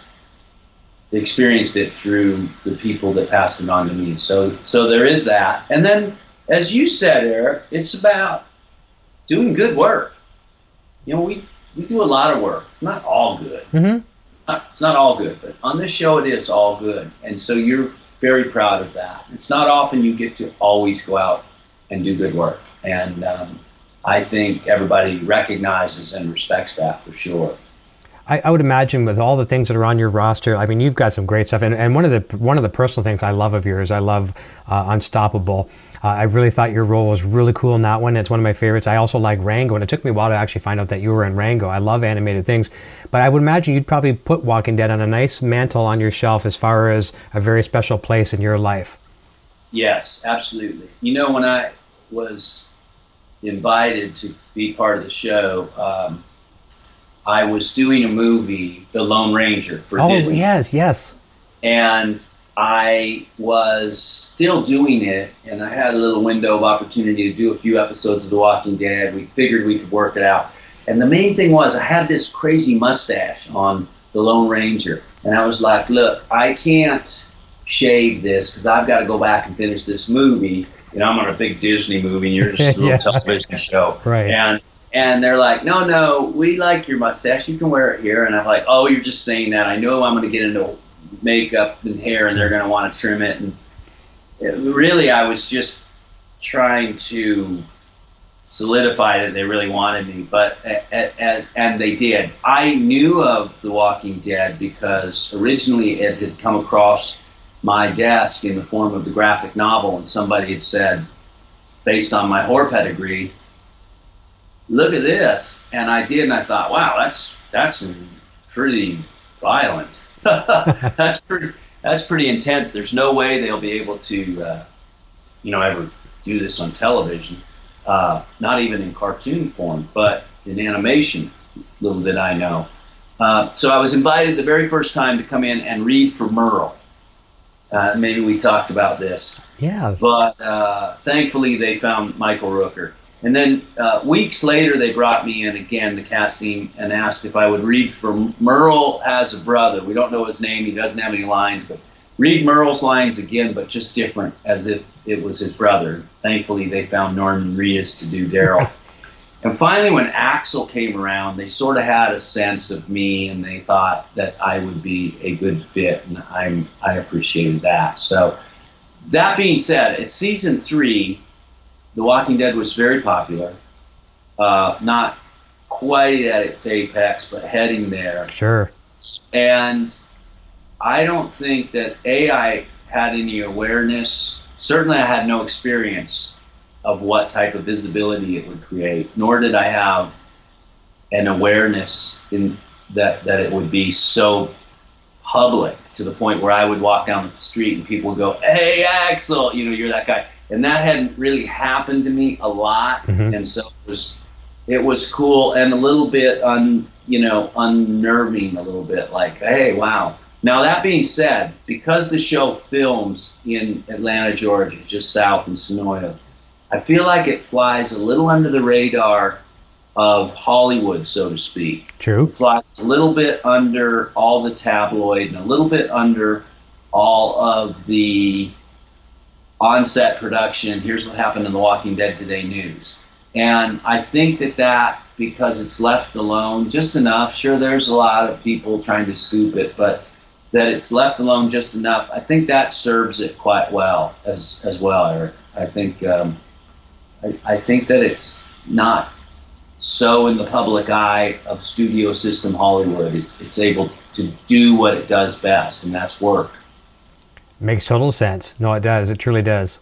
experienced it through the people that passed it on to me. So so there is that. And then as you said, Eric, it's about doing good work. You know, we, we do a lot of work. It's not all good. Mm-hmm. Not, it's not all good, but on this show it is all good. And so you're very proud of that. It's not often you get to always go out and do good work. And um, I think everybody recognizes and respects that for sure. I, I, would imagine with all the things that are on your roster, I mean, you've got some great stuff. And, and one of the one of the personal things I love of yours, I love uh, Unstoppable. Uh, I really thought your role was really cool in that one. It's one of my favorites. I also like Rango, and it took me a while to actually find out that you were in Rango. I love animated things, but I would imagine you'd probably put Walking Dead on a nice mantle on your shelf as far as a very special place in your life. Yes, absolutely. You know, when I was invited to be part of the show. Um, I was doing a movie, The Lone Ranger, for oh, Disney. yes, yes. And I was still doing it, and I had a little window of opportunity to do a few episodes of The Walking Dead. We figured we could work it out. And the main thing was, I had this crazy mustache on The Lone Ranger. And I was like, look, I can't shave this because I've got to go back and finish this movie. You know, I'm on a big Disney movie, and you're just a little yeah. television show. Right. And and they're like, no, no, we like your mustache. You can wear it here. And I'm like, oh, you're just saying that. I know I'm going to get into makeup and hair, and they're going to want to trim it. And it, really, I was just trying to solidify that they really wanted me, but and, and they did. I knew of The Walking Dead because originally it had come across my desk in the form of the graphic novel, and somebody had said, based on my horror pedigree look at this. And I did, and I thought, wow, that's that's pretty violent. that's pretty that's pretty intense. There's no way they'll be able to, uh, you know, ever do this on television. Uh, not even in cartoon form, but in animation. Little did I know. Uh, so I was invited the very first time to come in and read for Merle. Uh, maybe we talked about this. Yeah. But uh, thankfully, they found Michael Rooker. And then uh, weeks later, they brought me in again, the casting, and asked if I would read for Merle as a brother. We don't know his name; he doesn't have any lines, but read Merle's lines again, but just different, as if it was his brother. Thankfully, they found Norman Reedus to do Daryl. and finally, when Axel came around, they sort of had a sense of me, and they thought that I would be a good fit, and I'm I appreciated that. So, that being said, it's season three, The Walking Dead was very popular. Uh, not quite at its apex, but heading there. Sure. And I don't think that AI had any awareness. Certainly, I had no experience of what type of visibility it would create, nor did I have an awareness in that that it would be so public to the point where I would walk down the street and people would go, "Hey, Axel," you know, you're that guy, and that hadn't really happened to me a lot, mm-hmm. and so it was it was cool and a little bit un you know unnerving a little bit like, "Hey, wow." Now, that being said, because the show films in Atlanta, Georgia, just south of Senoia, I feel like it flies a little under the radar of Hollywood, so to speak. True. It flies a little bit under all the tabloid and a little bit under all of the on-set production. Here's what happened in The Walking Dead Today news. And I think that that, because it's left alone just enough, sure, there's a lot of people trying to scoop it, but that it's left alone just enough. I think that serves it quite well as as well, Eric. I think um, I, I think that it's not so in the public eye of studio system Hollywood. It's it's able to do what it does best, and that's work. Makes total sense. No, it does. It truly does.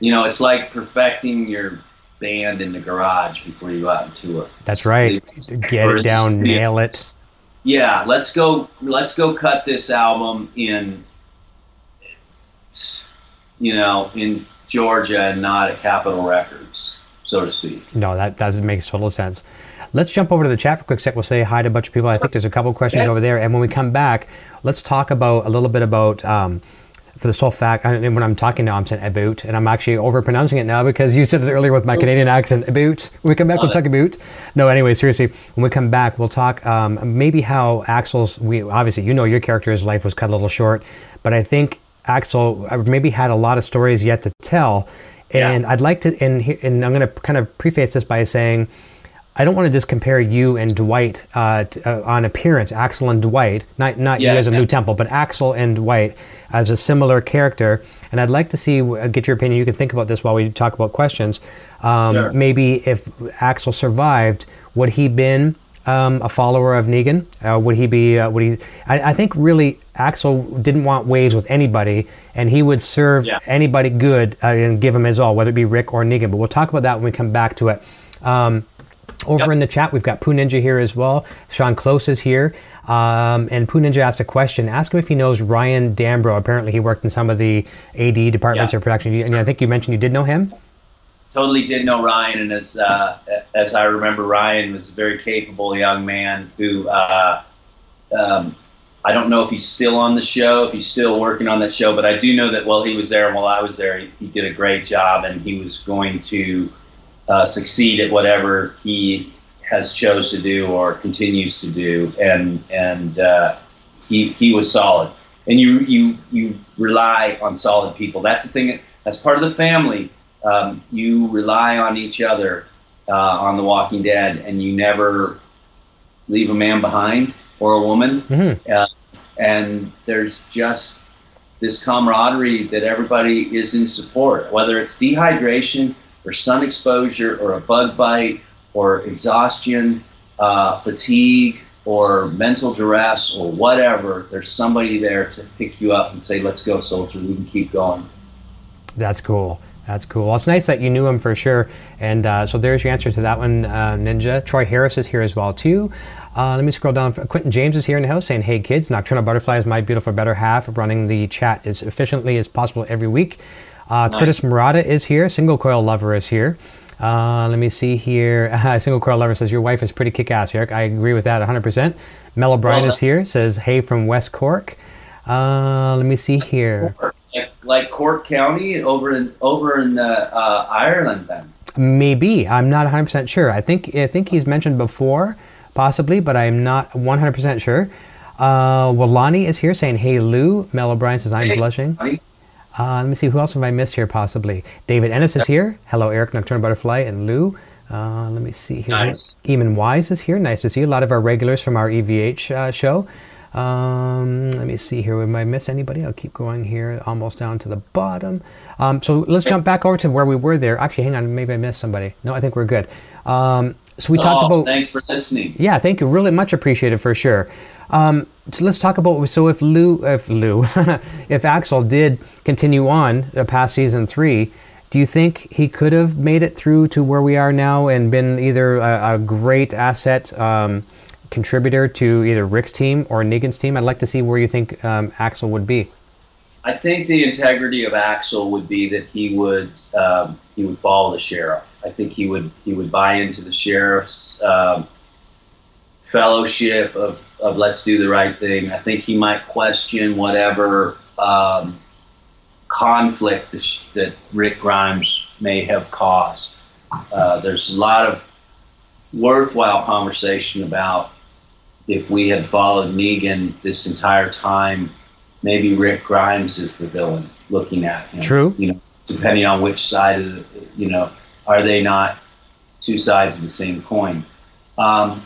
You know, it's like perfecting your band in the garage before you go out and tour. That's right. Get it down, nail it yeah, let's go. Let's go cut this album in, you know, in Georgia and not at Capitol Records, so to speak. No, that that makes total sense. Let's jump over to the chat for a quick sec. We'll say hi to a bunch of people. I think there's a couple questions over there, and when we come back, let's talk about a little bit about. Um, for the sole fact, and when I'm talking now, I'm saying about, and I'm actually overpronouncing it now because you said it earlier with my Canadian accent, about. When we come back, we'll talk about. No, anyway, seriously, when we come back, we'll talk um, maybe how Axel's, we obviously, you know, your character's life was cut a little short, but I think Axel uh, maybe had a lot of stories yet to tell. And yeah. I'd like to, and, and I'm going to kind of preface this by saying, I don't want to just compare you and Dwight uh, uh, on appearance, Axel and Dwight, not not yeah, you as a yeah. Lew Temple, but Axel and Dwight as a similar character. And I'd like to see uh, get your opinion. You can think about this while we talk about questions. Um, sure. Maybe if Axel survived, would he been um, a follower of Negan? Uh, would he be? Uh, would he? I, I, think really Axel didn't want waves with anybody, and he would serve yeah. anybody good uh, and give him his all, whether it be Rick or Negan. But we'll talk about that when we come back to it. Um, over yep. in the chat, we've got Poo Ninja here as well. Sean Close is here. Um, and Poo Ninja asked a question. Ask him if he knows Ryan Dambro. Apparently, he worked in some of the AD departments or production. And I think you mentioned you did know him. Totally did know Ryan, and as uh, as I remember, Ryan was a very capable young man who uh, um, I don't know if he's still on the show, if he's still working on that show, but I do know that while he was there and while I was there, he, he did a great job, and he was going to uh, succeed at whatever he has chose to do or continues to do, and and uh, he he was solid. And you you you rely on solid people. That's the thing. As part of the family, um, you rely on each other uh, on The Walking Dead, and you never leave a man behind or a woman. Mm-hmm. Uh, and there's just this camaraderie that everybody is in support, whether it's dehydration or sun exposure or a bug bite or exhaustion, uh, fatigue, or mental duress or whatever, there's somebody there to pick you up and say, let's go, soldier, we can keep going. That's cool. That's cool. Well, it's nice that you knew him for sure. And uh, so there's your answer to that one, uh, Ninja. Troy Harris is here as well, too. Uh, let me scroll down. Quentin James is here in the house saying, Hey kids, Nocturnal Butterfly is my beautiful better half, running the chat as efficiently as possible every week. Uh, nice. Curtis Murata is here. Single Coil Lover is here. Uh, let me see here. Uh, Single Coil Lover says, Your wife is pretty kick ass, Eric. I agree with that 100%. Mel O'Brien well, is here. Says, Hey from West Cork. Uh, let me see here. Like, like, Cork County over in over in uh, uh, Ireland, then. Maybe I'm not 100 percent sure. I think I think he's mentioned before, possibly, but I'm not 100 percent sure. Uh, Lonnie is here saying, "Hey, Lew." Mel O'Brien says, "I'm Hey, blushing." Uh, let me see who else have I missed here. Possibly David Ennis is here. Hello, Eric Nocturnal Butterfly and Lew. Uh, let me see here. Nice. Eamon Wise is here. Nice to see you. A lot of our regulars from our EVH uh, show. Um, let me see here. Am I miss anybody? I'll keep going here, almost down to the bottom. Um, so let's jump back over to where we were there. Actually, hang on. Maybe I missed somebody. No, I think we're good. Um, so we talked about. Thanks for listening. Yeah, thank you. Really much appreciated for sure. Um, so let's talk about so if Lew, if Lew, if Axel did continue on past season three, do you think he could have made it through to where we are now and been either a, a great asset um, contributor to either Rick's team or Negan's team? I'd like to see where you think um, Axel would be. I think the integrity of Axel would be that he would um, he would follow the sheriff. I think he would he would buy into the sheriff's um, fellowship of, of let's do the right thing. I think he might question whatever um, conflict that, sh- that Rick Grimes may have caused. Uh, there's a lot of worthwhile conversation about if we had followed Negan this entire time, maybe Rick Grimes is the villain looking at him. True. You know, depending on which side of the, you know, are they not two sides of the same coin? Um,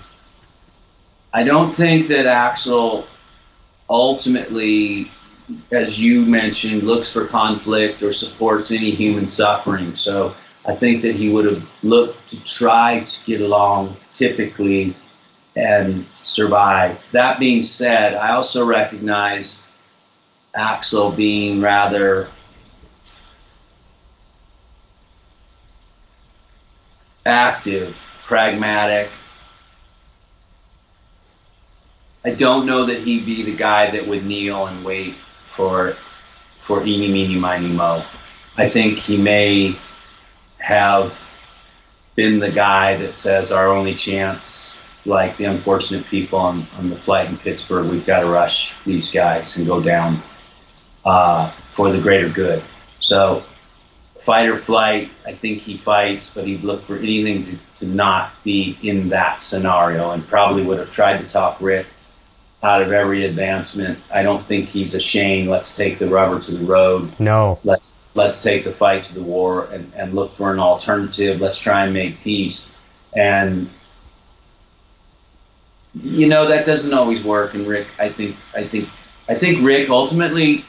I don't think that Axel ultimately, as you mentioned, looks for conflict or supports any human suffering. So I think that he would have looked to try to get along typically and survive. That being said, I also recognize Axel being rather active, pragmatic. I don't know that he'd be the guy that would kneel and wait for for eeny meeny miny mo. I think he may have been the guy that says our only chance, like the unfortunate people on, on the flight in Pittsburgh, we've got to rush these guys and go down uh, for the greater good. So, fight or flight, I think he fights, but he'd look for anything to, to not be in that scenario and probably would have tried to talk Rick out of every advancement. I don't think he's ashamed. Let's take the rubber to the road No. let's let's take the fight to the war and, and look for an alternative. Let's try and make peace. And you know that doesn't always work. And Rick, I think I think I think Rick ultimately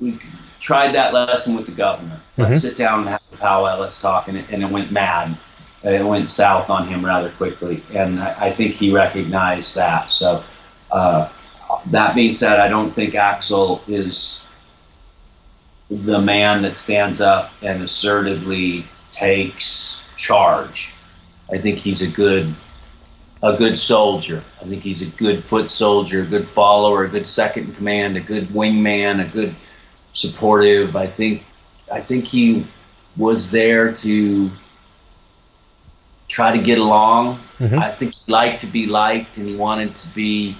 we tried that lesson with the governor. Let's Mhm. sit down and have a powwow. Let's talk. And it, and it went mad. It went south on him rather quickly. And I, I think he recognized that. So. Uh, that being said, I don't think Axel is the man that stands up and assertively takes charge. I think he's a good a good soldier. I think he's a good foot soldier, a good follower, a good second in command, a good wingman, a good supportive. I think I think he was there to try to get along. Mhm. I think he liked to be liked and he wanted to be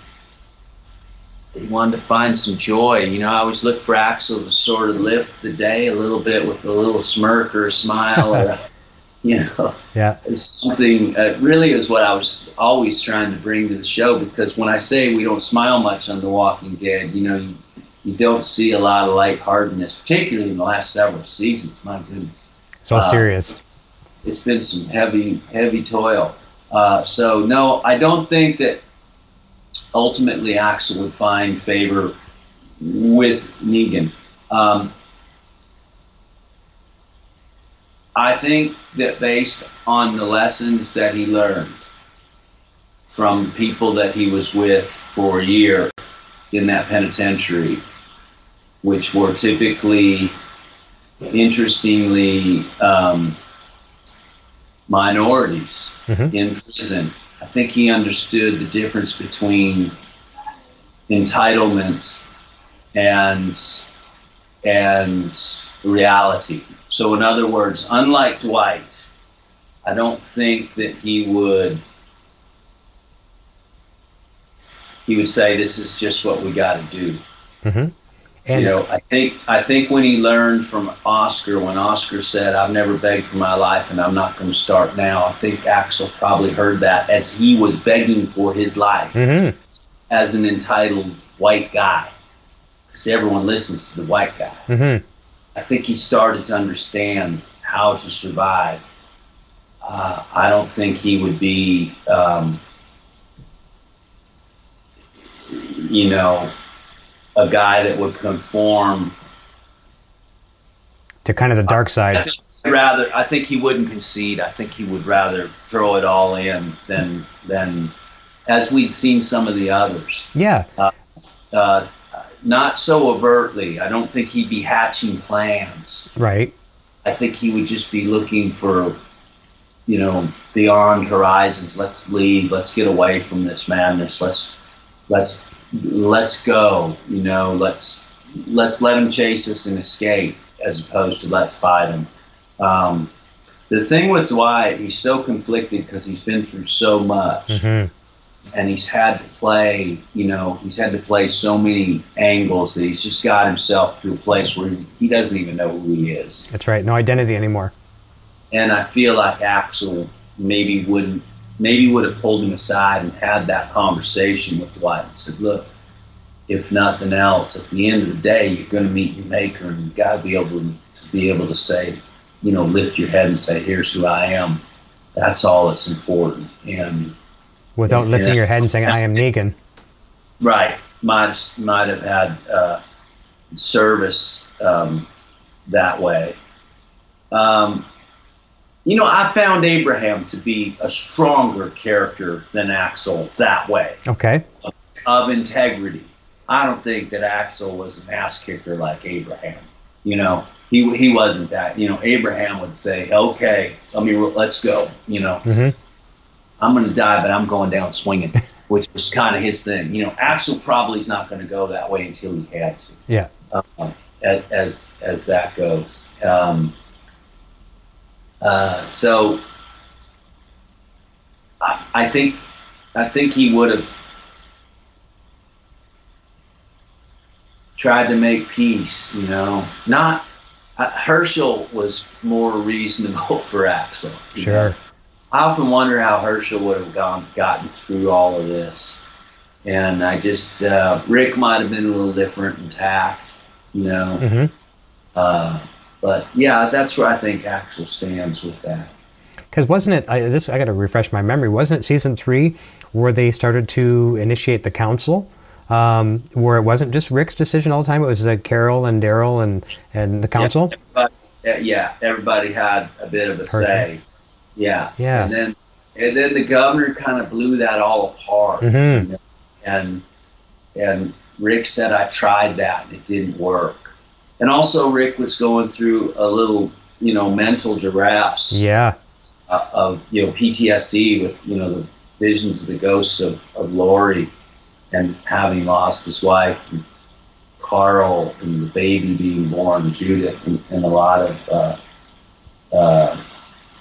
he wanted to find some joy. You know, I always look for Axel to sort of lift the day a little bit with a little smirk or a smile or, a, you know, Yeah. it's something. Uh, really, is what I was always trying to bring to the show because when I say we don't smile much on The Walking Dead, you know, you, you don't see a lot of lightheartedness, particularly in the last several seasons. My goodness So Uh, serious. it's been some heavy, heavy toil. Uh, so no, I don't think that ultimately Axel would find favor with Negan. Um, I think that based on the lessons that he learned from people that he was with for a year in that penitentiary, which were typically, interestingly, um, minorities Mhm. in prison. I think he understood the difference between entitlement and and reality. So, in other words, unlike Dwight, I don't think that he would he would say this is just what we got to do. hmm And you know, I think I think when he learned from Oscar, when Oscar said, "I've never begged for my life, and I'm not going to start now," I think Axel probably heard that as he was begging for his life Mhm. as an entitled white guy, because everyone listens to the white guy. Mhm. I think he started to understand how to survive. Uh, I don't think he would be, um, you know, a guy that would conform. to kind of the dark I side. think rather, I think he wouldn't concede. I think he would rather throw it all in than than, as we'd seen some of the others. Yeah. Uh, not so overtly. I don't think he'd be hatching plans. Right. I think he would just be looking for, you know, beyond horizons. Let's leave. Let's get away from this madness. Let's let's let's go. You know, let's let's let him chase us and escape, as opposed to let's fight them. Um, the thing with Dwight, he's so conflicted because he's been through so much hmm and he's had to play, you know, he's had to play so many angles that he's just got himself to a place where he, he doesn't even know who he is. That's right. No identity anymore. And I feel like Axel maybe wouldn't, maybe would have pulled him aside and had that conversation with Dwight and said, look, if nothing else, at the end of the day, you're going to meet your maker and you've got to be able to, to be able to say, you know, lift your head and say, here's who I am. That's all that's important. And Without Yeah. lifting your head and saying, I am Negan. Right. Might might have had uh, service um, that way. Um, you know, I found Abraham to be a stronger character than Axel that way Okay. of integrity. I don't think that Axel was an ass kicker like Abraham. You know, he he wasn't that. You know, Abraham would say, "Okay, let me let's go." You know, hmm I'm going to die, but I'm going down swinging, which was kind of his thing. You know, Axel probably is not going to go that way until he had to, Yeah. um, as, as as that goes. Um, uh, so I, I think I think he would have tried to make peace. You know, not uh, Hershel was more reasonable for Axel. you know. Sure. I often wonder how Hershel would have gone gotten through all of this, and I just uh, Rick might have been a little different in tact, you know. hmm Uh, but yeah, that's where I think Axel stands with that. Because wasn't it? I, this I got to refresh my memory. Wasn't it season three where they started to initiate the council, um, where it wasn't just Rick's decision all the time? It was uh, Carol and Daryl and and the council. Yeah, everybody, yeah, everybody had a bit of a Hershel. say. Yeah. Yeah. And then and then the governor kind of blew that all apart. Mhm. And and Rick said I tried that and it didn't work. And also Rick was going through a little, you know, mental giraffes Yeah. uh, of you know PTSD with you know the visions of the ghosts of, of Lori and having lost his wife and Carl and the baby being born Judith and, and a lot of uh, uh,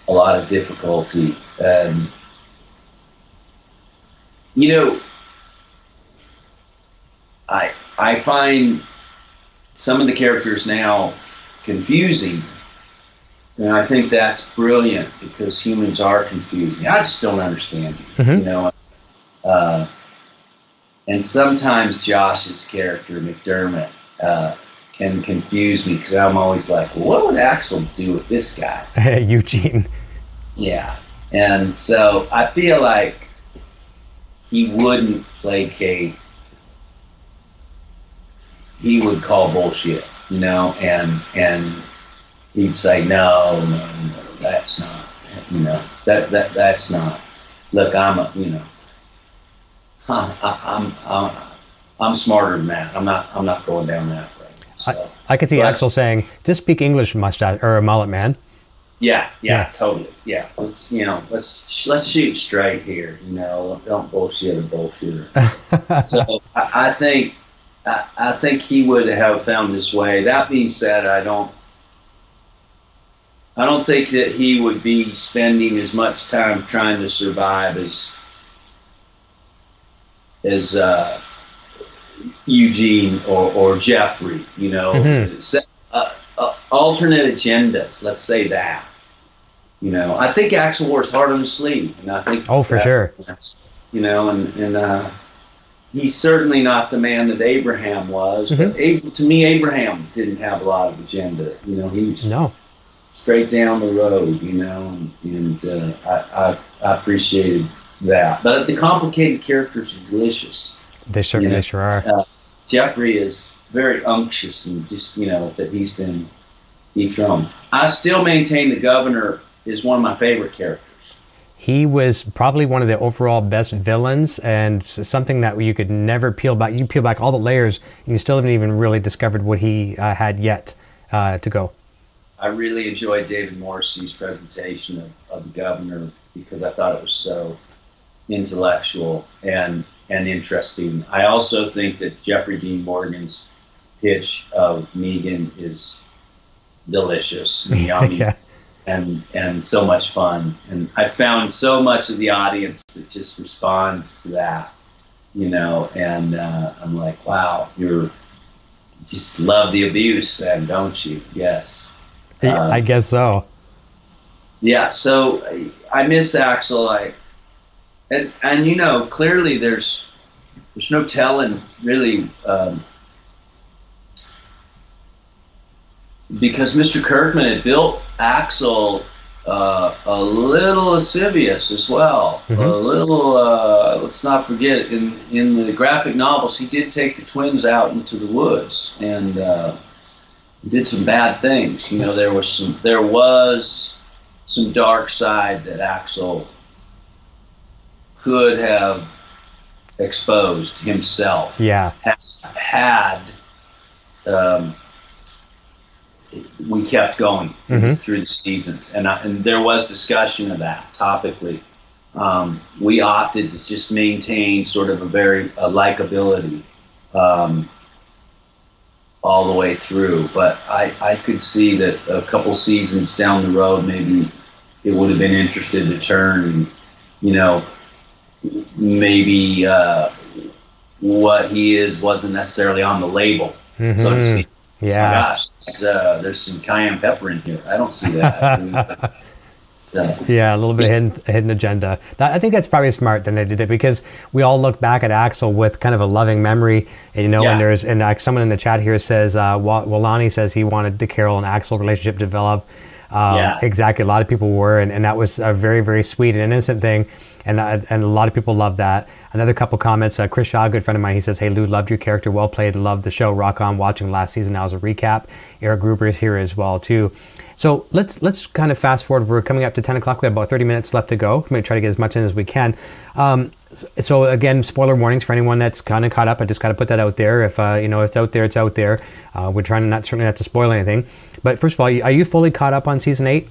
a lot of difficulty and you know I I find some of the characters now confusing and I think that's brilliant because humans are confusing. I just don't understand you, Mhm. you know. Uh, and sometimes Josh's character McDermitt uh, can confuse me because I'm always like, well, what would Axel do with this guy? Hey, Eugene. Yeah, and so I feel like he wouldn't placate. He would call bullshit, you know, and and he'd say, no, no, no, that's not, you know, that that that's not. Look, I'm a, you know, I, I'm I'm I'm smarter than that. I'm not I'm not going down that road. So. I could see But- Axel saying, "Just speak English, mustache or a mullet man." Yeah, yeah, Yeah. totally. Yeah, let's you know, let's let's shoot straight here. You know, don't bullshit a bullshitter. so I, I think I, I think he would have found his way. That being said, I don't I don't think that he would be spending as much time trying to survive as as uh, Eugene or, or Jeffrey, you know, mm-hmm. uh, uh, alternate agendas. Let's say that. You know, I think Axel wears hard on his sleeve, and I think oh, for sure. You know, and and uh, he's certainly not the man that Abraham was. Mm-hmm. But Ab- to me, Abraham didn't have a lot of agenda. You know, he was no straight down the road. You know, and, and uh, I, I, I appreciated that. But the complicated characters are delicious. They certainly you know? sure are. Uh, Jeffrey is very unctuous and just you know that he's been dethroned. I still maintain the governor is one of my favorite characters. He was probably one of the overall best villains, and something that you could never peel back. You peel back all the layers, and you still haven't even really discovered what he uh, had yet uh, to go. I really enjoyed David Morrissey's presentation of, of the governor because I thought it was so intellectual and and interesting. I also think that Jeffrey Dean Morgan's pitch of Negan is delicious and yummy yeah. And and so much fun. And I found so much of the audience that just responds to that, you know. And uh, I'm like, wow, you're just love the abuse, then, don't you? Yes. I um, guess so. Yeah. So I miss Axel. I and and you know clearly there's there's no telling really um, because Mr. Kirkman had built Axel uh, a little lascivious as well. Mm-hmm. A little, uh, let's not forget, in, in the graphic novels, he did take the twins out into the woods and uh, did some bad things. You know, there was some, there was some dark side that Axel could have exposed himself. Yeah, has had. Um, we kept going mm-hmm. through the seasons, and I, and there was discussion of that topically. Um, we opted to just maintain sort of a very a likability um, all the way through, but I, I could see that a couple seasons down the road, maybe it would have been interested to turn and you know maybe uh, what he is wasn't necessarily on the label, mm-hmm. so to mm-hmm. speak. Yeah. gosh, uh, there's some cayenne pepper in here. I don't see that. so, yeah, a little bit hidden, hidden agenda. That, I think that's probably smart that they did it because we all look back at Axel with kind of a loving memory, and you know, yeah. and there's and like someone in the chat here says, uh, Walani says he wanted the Carol and Axel relationship to develop. Um, yes. Exactly, a lot of people were, and, and that was a very very sweet and innocent thing and uh, and a lot of people love that. Another couple comments. Uh, Chris Shaw, a good friend of mine, he says, "Hey Lew, loved your character, well played, loved the show. Rock on. Watching last season now as a recap. Eric Gruber is here as well too. So let's let's kind of fast forward. We're coming up to 10 o'clock. We have about 30 minutes left to go. I'm going to try to get as much in as we can. Um, so again, spoiler warnings for anyone that's kind of caught up. I just got to put that out there. If uh, you know it's out there, it's out there. Uh, we're trying to not certainly not to spoil anything. But first of all, are you fully caught up on season eight?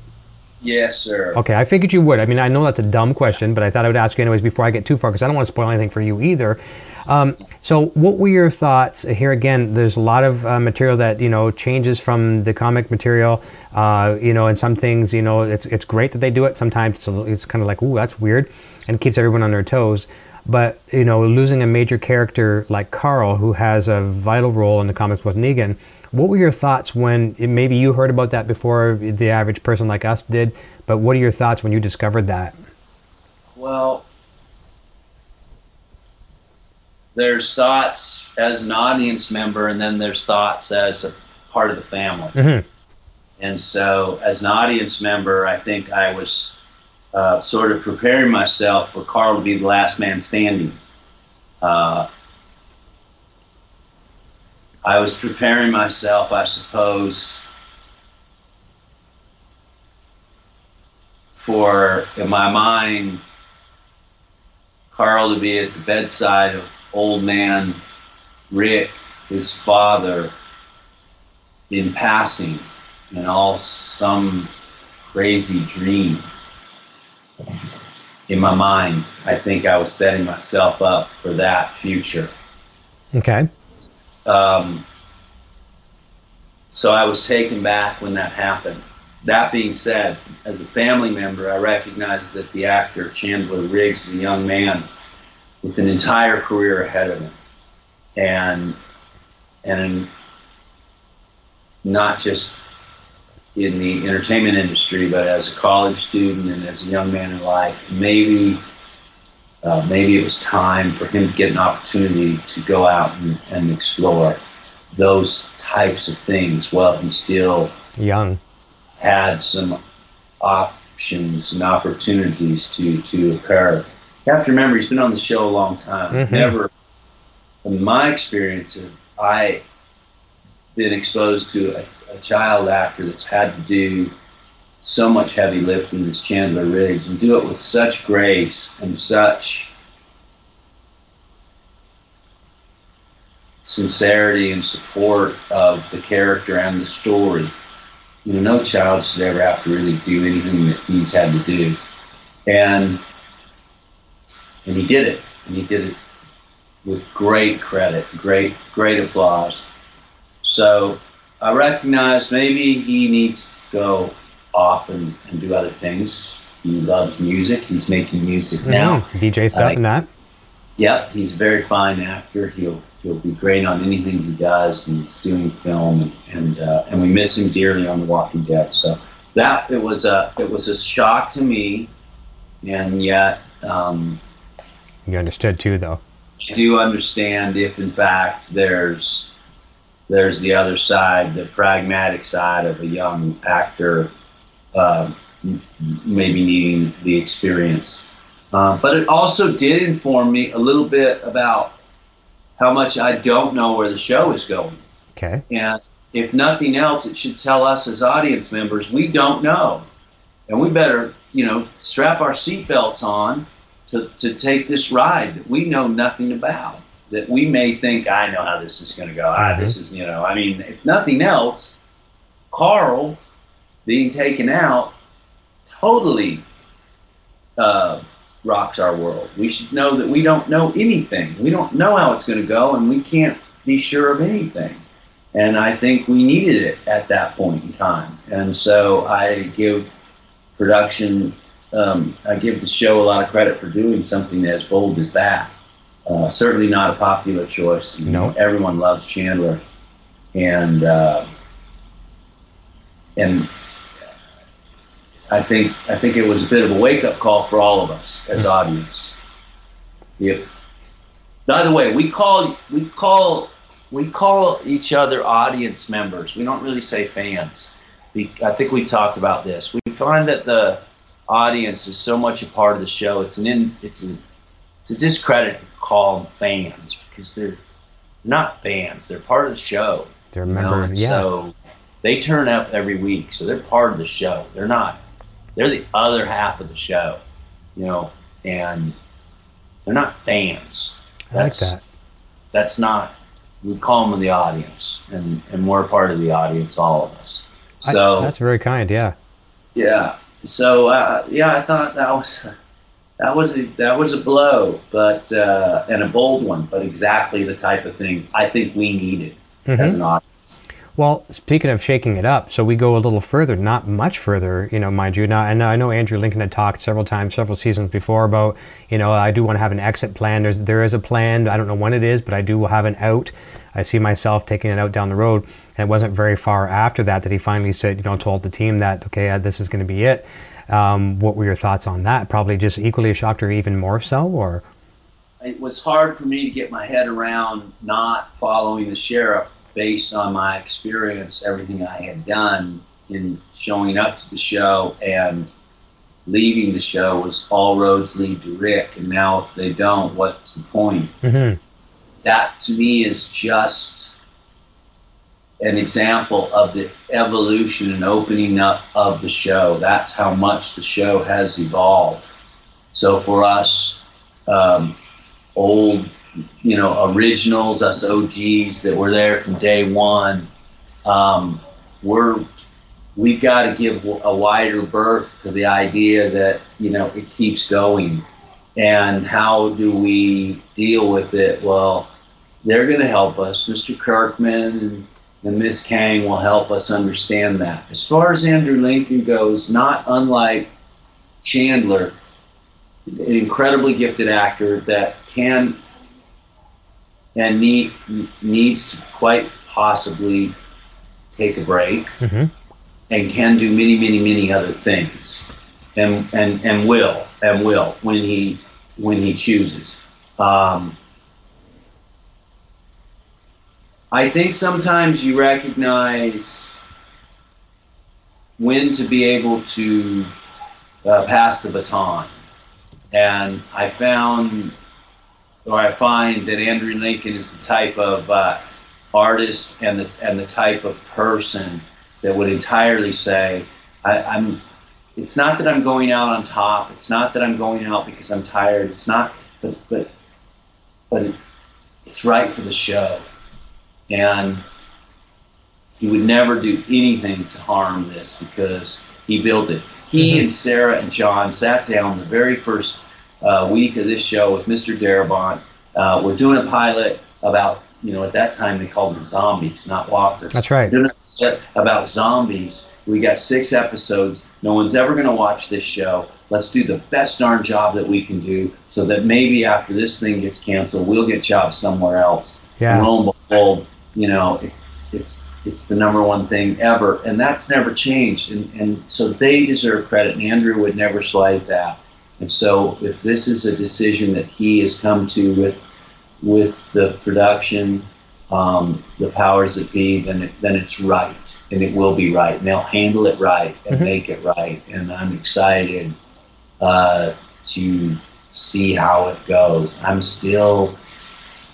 Yes, sir. Okay, I figured you would. I mean, I know that's a dumb question, but I thought I would ask you anyways before I get too far because I don't want to spoil anything for you either. Um, so, what were your thoughts? Here again, there's a lot of uh, material that you know changes from the comic material. Uh, you know, and some things, you know, it's it's great that they do it. Sometimes it's, it's kind of like, ooh, that's weird, and keeps everyone on their toes. But you know, losing a major character like Carl, who has a vital role in the comics with Negan what were your thoughts when maybe you heard about that before the average person like us did, but what are your thoughts when you discovered that? Well, there's thoughts as an audience member, and then there's thoughts as a part of the family. Mm-hmm. And so, as an audience member, I think I was uh, sort of preparing myself for Carl to be the last man standing. Uh, I was preparing myself, I suppose, for, in my mind, Carl to be at the bedside of old man Rick, his father, in passing, in all some crazy dream. In my mind, I think I was setting myself up for that future. Okay. Um, so I was taken back when that happened. That being said, as a family member, I recognized that the actor Chandler Riggs is a young man with an entire career ahead of him. And and not just in the entertainment industry, but as a college student and as a young man in life, maybe uh, maybe it was time for him to get an opportunity to go out and, and explore those types of things while he still young had some options and opportunities to to occur. You have to remember he's been on the show a long time. Mhm. Never, in my experience, have I been exposed to a, a child actor that's had to do so much heavy lifting as Chandler Riggs and do it with such grace and such sincerity and support of the character and the story. You know, no child should ever have to really do anything that he's had to do. And and he did it. And he did it with great credit, great, great applause. So I recognize maybe he needs to go off and, and do other things. He loves music. He's making music now. Mhm. DJ stuff and that. Yep, he's a very fine actor. He'll he'll be great on anything he does, and he's doing film, and and, uh, and we miss him dearly on The Walking Dead. So that it was a it was a shock to me, and yet um, You understood too, though. I do understand if in fact there's there's the other side, the pragmatic side of a young actor uh, maybe needing the experience. Uh, but it also did inform me a little bit about how much I don't know where the show is going. Okay. And if nothing else, it should tell us as audience members we don't know. And we better, you know, strap our seatbelts on to, to take this ride that we know nothing about. That we may think, I know how this is going to go. Ah, this is, you know, I mean, if nothing else, Carl being taken out totally uh, rocks our world. We should know that we don't know anything. We don't know how it's going to go, and we can't be sure of anything. And I think we needed it at that point in time. And so I give production, um, I give the show a lot of credit for doing something as bold as that. Uh, certainly not a popular choice. You No. know, everyone loves Chandler, and uh, and I think I think it was a bit of a wake up call for all of us as hmm. audience. Yep. By the way, we call we call we call each other audience members. We don't really say fans. We, I think we've talked about this. We find that the audience is so much a part of the show. It's an in, it's a it's a discredit to call them fans because they're not fans. They're part of the show. They're a you know? member. And yeah. So they turn up every week, so they're part of the show. They're not. They're the other half of the show, you know, and they're not fans. I like That's- that. That's not. We call them the audience, and and we're part of the audience, all of us. I- So that's very kind. Yeah. yeah. So uh, yeah, I thought that was that was a, that was a blow, but uh, and a bold one, but exactly the type of thing I think we needed Mhm. as an audience. Well, speaking of shaking it up, so we go a little further, not much further, you know, mind you. Now, and I know Andrew Lincoln had talked several times, several seasons before about, you know, I do want to have an exit plan. There's there is a plan. I don't know when it is, but I do have an out. I see myself taking it out down the road, and it wasn't very far after that that he finally said, you know, told the team that okay, uh, this is going to be it. Um, what were your thoughts on that? Probably just equally shocked, or even more so, or it was hard for me to get my head around not following the sheriff based on my experience, everything I had done in showing up to the show and leaving the show was all roads lead to Rick. And now if they don't, what's the point? hmm That to me is just an example of the evolution and opening up of the show. That's how much the show has evolved. So for us, um, old, you know, originals, us OGs that were there from day one, um, we're we've got to give a wider berth to the idea that you know it keeps going. And how do we deal with it? Well, they're going to help us. Mr. Kirkman and, and Miss Kang will help us understand that. As far as Andrew Lincoln goes, not unlike Chandler, an incredibly gifted actor that can and need, needs to quite possibly take a break hmm and can do many, many, many other things, and and and will and will when he when he chooses. Um, I think sometimes you recognize when to be able to uh, pass the baton, and I found, or I find that Andrew Lincoln is the type of uh, artist and the and the type of person that would entirely say, I, I'm. It's not that I'm going out on top. It's not that I'm going out because I'm tired. It's not, but but but it, it's right for the show, and he would never do anything to harm this because he built it. He Mhm. and Sarah and John sat down the very first uh, week of this show with Mr. Darabont. Uh, we're doing a pilot about, you know, at that time they called them zombies, not walkers. That's right. Doing a set about zombies. We got six episodes. No one's ever going to watch this show. Let's do the best darn job that we can do so that maybe after this thing gets canceled, we'll get jobs somewhere else. Yeah. And lo and behold, you know, it's it's it's the number one thing ever, and that's never changed. And and so they deserve credit, and Andrew would never slight that. And so if this is a decision that he has come to with with the production, um, the powers that be, then it, then it's right, and it will be right, and they'll handle it right and Mhm. make it right. And I'm excited uh, to see how it goes. I'm still,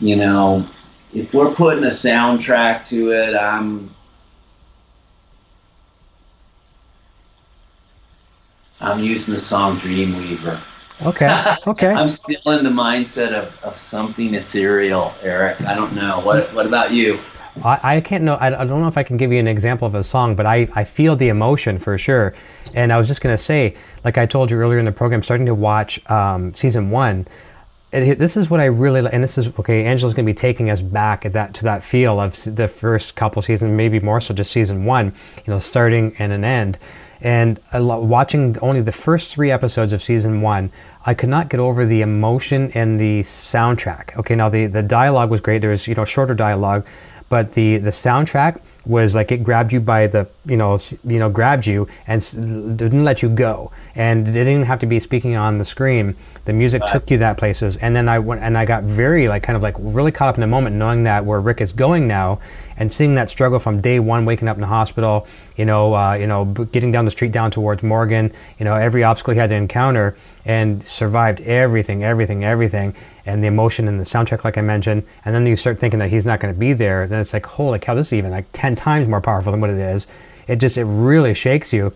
you know, if we're putting a soundtrack to it, I'm. I'm using the song Dreamweaver. Okay. Okay. I'm still in the mindset of, of something ethereal, Eric. I don't know. What what about you? I, I can't know. I, I don't know if I can give you an example of a song, but I, I feel the emotion for sure. And I was just gonna say, like I told you earlier in the program, starting to watch um, season one. It, this is what I really like, and this is okay. Angela's gonna be taking us back at that to that feel of the first couple seasons, maybe more so just season one. You know, starting and an end. And I lo- watching only the first three episodes of season one, I could not get over the emotion and the soundtrack. Okay, now the the dialogue was great. There was you know shorter dialogue, but the the soundtrack was like it grabbed you by the you know you know grabbed you and s- didn't let you go and it didn't have to be speaking on the screen the music took you that places and then i went and i got very like kind of like really caught up in the moment knowing that where rick is going now and seeing that struggle from day one waking up in the hospital you know uh, you know getting down the street down towards morgan you know every obstacle he had to encounter and survived everything everything everything and the emotion and the soundtrack like i mentioned. And then you start thinking that he's not going to be there then it's like holy cow this is even like 10 times more powerful than what it is. It just it really shakes you.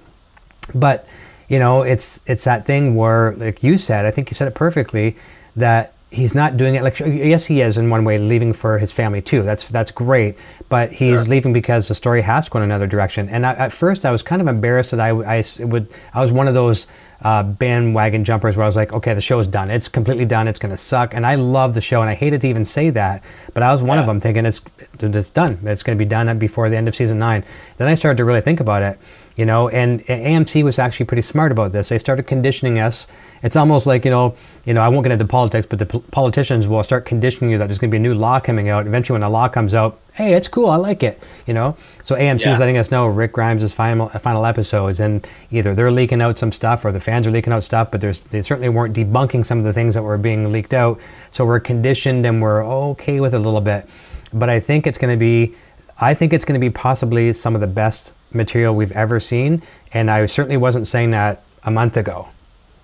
But you know it's it's that thing where like you said i think you said it perfectly that he's not doing it like yes he is in one way leaving for his family too. That's that's great but he's leaving because the story has to go in another direction. And I, at first i was kind of embarrassed that i, I would i was one of those uh, bandwagon jumpers where i was like okay the show's done. It's completely done. It's going to suck. And i love the show and i hated to even say that but i was one of them thinking it's it's done. It's going to be done before the end of season nine. Then i started to really think about it you know and amc was actually pretty smart about this. They started conditioning us. It's almost like you know you know i won't get into politics but the p- politicians will start conditioning you that there's going to be a new law coming out. Eventually when the law comes out hey it's cool i like it you know? So amc Yeah. is letting us know rick grimes' final final episodes and either they're leaking out some stuff or the fans are leaking out stuff but there's they certainly weren't debunking some of the things that were being leaked out. So we're conditioned and we're okay with it a little bit. But i think it's going to be I think it's going to be possibly some of the best material we've ever seen, and I certainly wasn't saying that a month ago.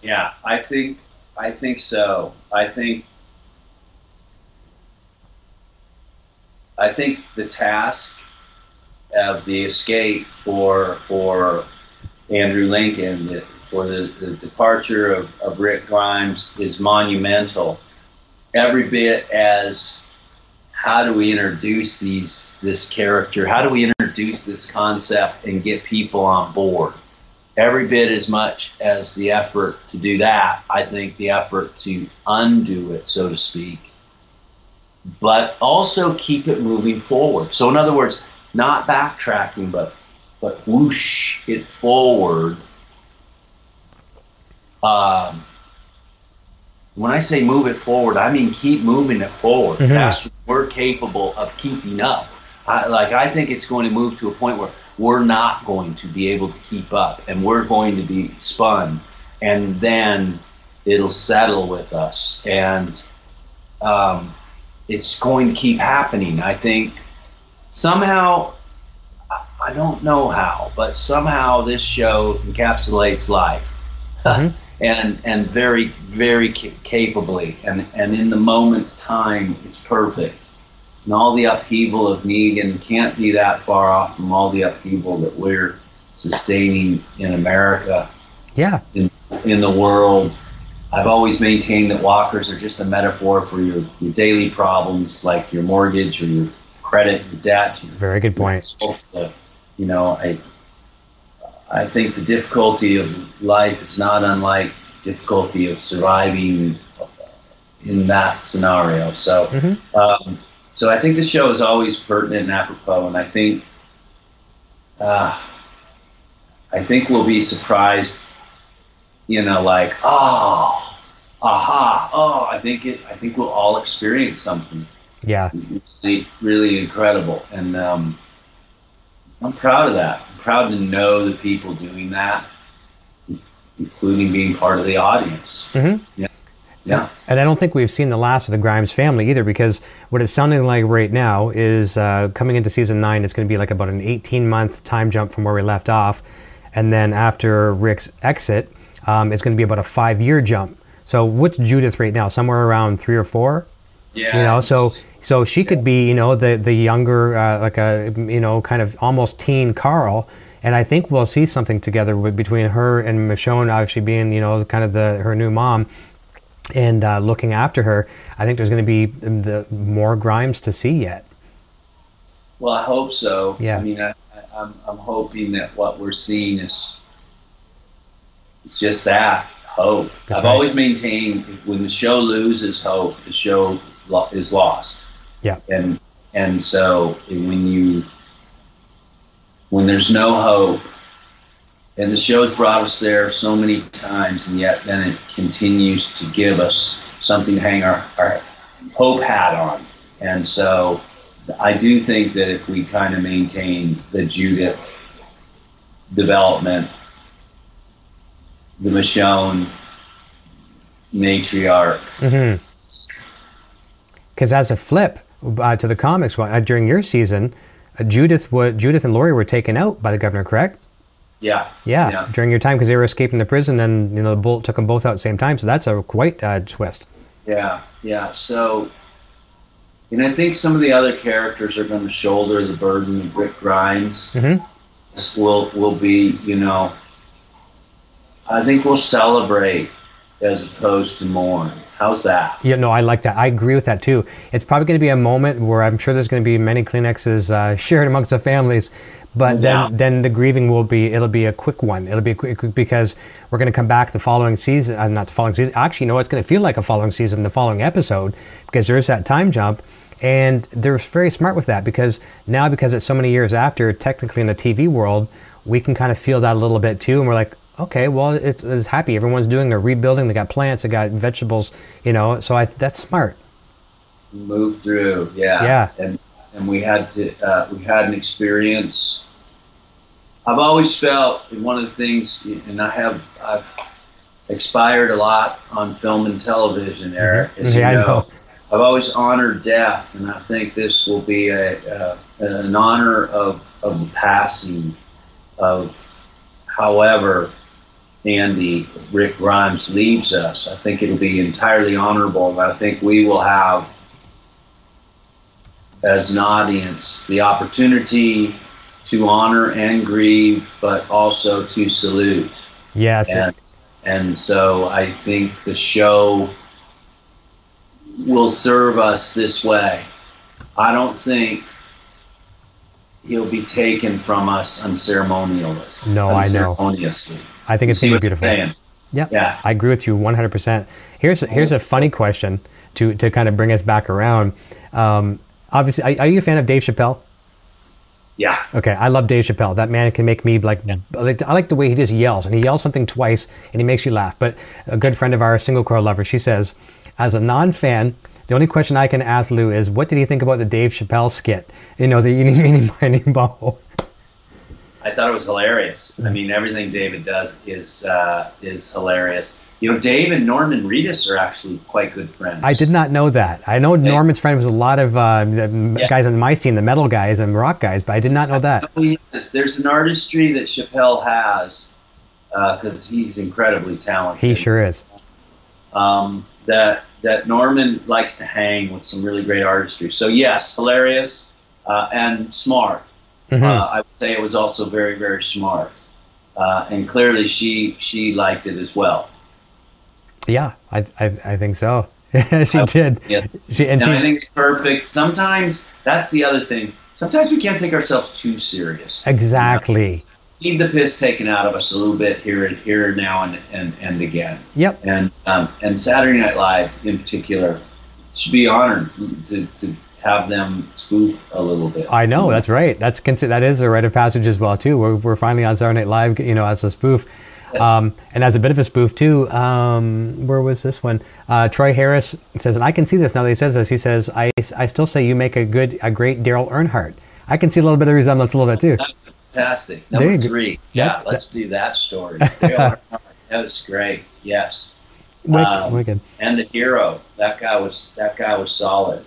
Yeah, I think I think so. I think I think the task of the escape for for Andrew Lincoln, the, for the, the departure of, of Rick Grimes is monumental. Every bit as how do we introduce these this character? How do we introduce this concept and get people on board? every bit as much as the effort to do that, I think the effort to undo it, so to speak, but also keep it moving forward. So, in other words, not backtracking, but but whoosh it forward. Um, when I say move it forward, I mean keep moving it forward. Mhm. That's we're capable of keeping up. I, like I think it's going to move to a point where we're not going to be able to keep up, and we're going to be spun, and then it'll settle with us, and um, it's going to keep happening. I think somehow. I- don't know how, but somehow this show encapsulates life Mhm. and and very very capably and and in the moment's time it's perfect and all the upheaval of Negan can't be that far off from all the upheaval that we're sustaining in America Yeah. in in the world I've always maintained that walkers are just a metaphor for your, your daily problems like your mortgage or your credit your debt your Very good point. you know, I, I think the difficulty of life is not unlike difficulty of surviving in that scenario. So, Mhm. um, so I think the show is always pertinent and apropos, and I think, uh, I think we'll be surprised. You know, like oh, aha, oh, I think it. I think we'll all experience something Yeah. it's really, really incredible, and um, I'm proud of that. I'm proud to know the people doing that, including being part of the audience. Mhm. Yeah, yeah, And I don't think we've seen the last of the Grimes family either, because what it's sounding like right now is uh, coming into season nine, it's going to be like about an 18 month time jump from where we left off. And then after Rick's exit, um, it's going to be about a five year jump. So what's Judith right now? Somewhere around three or four? yeah. you know so so she could be you know the the younger uh, like a you know kind of almost teen carl and i think we'll see something together with, between her and michonne obviously being you know kind of the her new mom and uh, looking after her i think there's going to be the more grimes to see yet Well, I hope so. Yeah. I mean, I, I, I'm, I'm hoping that what we're seeing is it's just that hope. That's I've right. always maintained when the show loses hope, the show lo- is lost. Yeah. And and so when you when there's no hope, and the show's brought us there so many times, and yet then it continues to give us something to hang our, our hope hat on. And so I do think that if we kind of maintain the Judith development, the Michonne matriarch, because as a flip uh, to the comics uh, during your season uh, judith wa judith and Lori were taken out by the governor correct yeah, yeah, Yeah. during your time because they were escaping the prison and you know the bullet took them both out at the same time so that's a quite uh, twist yeah, yeah. So, and I think some of the other characters are going to shoulder the burden of Rick Grimes. Mhm. This will will be, you know, I think we'll celebrate as opposed to mourn. How's that? Yeah, no, I like that. I agree with that too. It's probably going to be a moment where I'm sure there's going to be many Kleenexes uh, shared amongst the families, but Yeah. then then the grieving will be it'll be a quick one. It'll be a quick because we're going to come back the following season, uh, not the following season. Actually, no, it's going to feel like a following season, the following episode, because there's that time jump. And they're very smart with that because now, because it's so many years after, technically in the TV world, we can kind of feel that a little bit too. And we're like, okay, well, it, it's happy. Everyone's doing their rebuilding. They got plants, they got vegetables, you know. So I, that's smart. move through yeah Yeah. and and we had to uh, we had an experience i've always felt one of the things and i have i've expired a lot on film and television eric you Yeah, I know. know. i've always honored death and i think this will be a, uh, an honor of of the passing of however Andy Rick Grimes leaves us, I think it'll be entirely honorable, and I think we will have as an audience the opportunity to honor and grieve, but also to salute. Yes. And, and so I think the show will serve us this way. I don't think he'll be taken from us unceremoniously. No, I know. I think it's going to be I'm beautiful. saying? Yeah. Yeah. I agree with you 100%. Here's here's a funny question to to kind of bring us back around. Um, obviously, are, are you a fan of Dave Chappelle? Yeah. Okay, I love Dave Chappelle. That man can make me like, I like. I like the way he just yells, and he yells something twice, and he makes you laugh. But a good friend of ours, single coil lover, she says, as a non-fan, the only question I can ask Lew is, what did he think about the Dave Chappelle skit? You know, the eeny, meeny, miny, mo. I thought it was hilarious. I mean, everything David does is uh, is hilarious. You know, Dave and Norman Reedus are actually quite good friends. I did not know that. I know Norman's friend was a lot of uh, the Yeah. guys on my scene, the metal guys and rock guys, but I did not know that. Oh, yes. There's an artistry that Chappelle has because he's incredibly talented. He sure is. um, that that Norman likes to hang with some really great artistry. So yes, hilarious uh, and smart. Mhm. Uh, I would say it was also very very smart, uh, and clearly she she liked it as well. Yeah, I, I, I think so. she did. Yes. She, and And I think it's perfect. Sometimes that's the other thing. Sometimes we can't take ourselves too serious. exactly. Need the piss taken out of us a little bit here and here and now and and, and again. Yep. and um, and Saturday Night Live in particular should be honored to, to have them spoof a little bit. I know that's right. That's consi- that is a rite of passage as well too. We're, we're finally on Saturday Night Live, you know, as a spoof, um, and as a bit of a spoof too. Um, where was this one? Uh, Troy Harris says, and I can see this now that he says this. He says, "I, I still say you make a good, a great Daryl Earnhardt." I can see a little bit of resemblance, a little bit too. That's fantastic. There Number go. three. Yeah, let's do that story. that was great. Yes, Wicked, Um, wicked. and the hero. That guy was that guy was solid.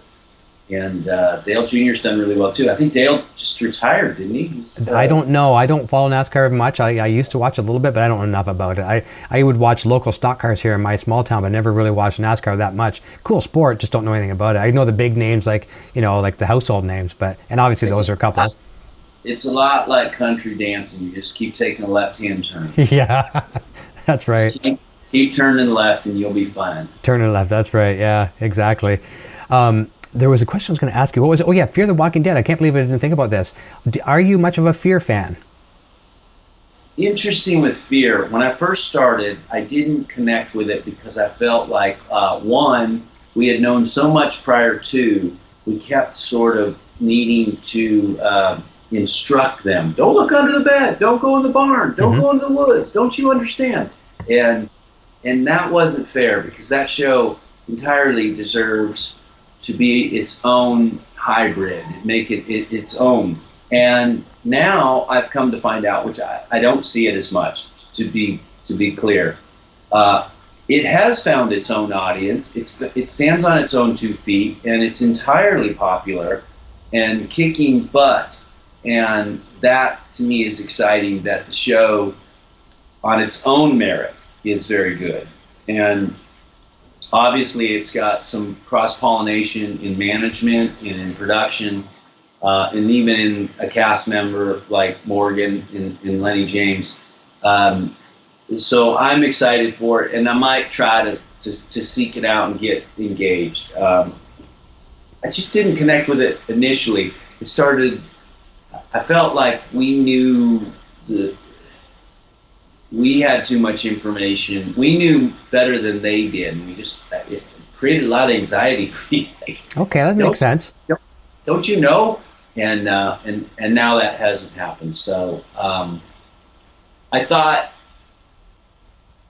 And uh, Dale Jr.'s done really well too. I think Dale just retired, didn't he? He's, uh, I don't know. I don't follow NASCAR much. I, I used to watch a little bit, but I don't know enough about it. I, I would watch local stock cars here in my small town, but never really watched NASCAR that much. Cool sport, just don't know anything about it. I know the big names, like you know, like the household names, but and obviously those are a couple. It's a lot like country dancing. You just keep taking a left-hand turn. yeah, that's right. Keep, keep turning left, and you'll be fine. Turning left. That's right. Yeah, exactly. Um, there was a question I was going to ask you. What was it? Oh yeah, Fear the Walking Dead. I can't believe I didn't think about this. D- Are you much of a Fear fan? interesting with fear. When I first started, I didn't connect with it because I felt like uh, one, we had known so much prior to, we kept sort of needing to uh, instruct them. Don't look under the bed. Don't go in the barn. Don't Mhm. go into the woods. Don't you understand? And and that wasn't fair because that show entirely deserves to be its own hybrid, make it, it its own. And now I've come to find out, which I, I don't see it as much, to be to be clear. Uh, it has found its own audience. It's it stands on its own two feet, and it's entirely popular and kicking butt. And that to me is exciting. That the show, on its own merit, is very good. And obviously, it's got some cross pollination in management and in production uh, and even in a cast member like Morgan and, and Lennie James. Um, so I'm excited for it, and I might try to, to, to seek it out and get engaged. Um, I just didn't connect with it initially. It started, I felt like we knew the, we had too much information. We knew better than they did, and we just, it created a lot of anxiety for me. Like, Okay, that makes sense. don't you know? And uh, and and now that hasn't happened. So um, I thought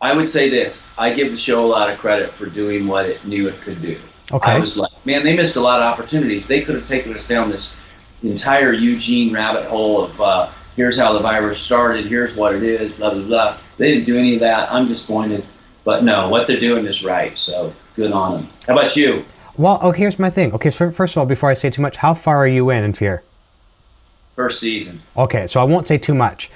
I would say this: I give the show a lot of credit for doing what it knew it could do. Okay. I was like, man, they missed a lot of opportunities. They could have taken us down this entire Eugene rabbit hole of uh, here's how the virus started, here's what it is, blah blah blah. They didn't do any of that. I'm disappointed. But no, what they're doing is right. So good on them. How about you? Well, oh, here's my thing. Okay, so first of all, before I say too much, how far are you in in Fear? First season. Okay, so I won't say too much.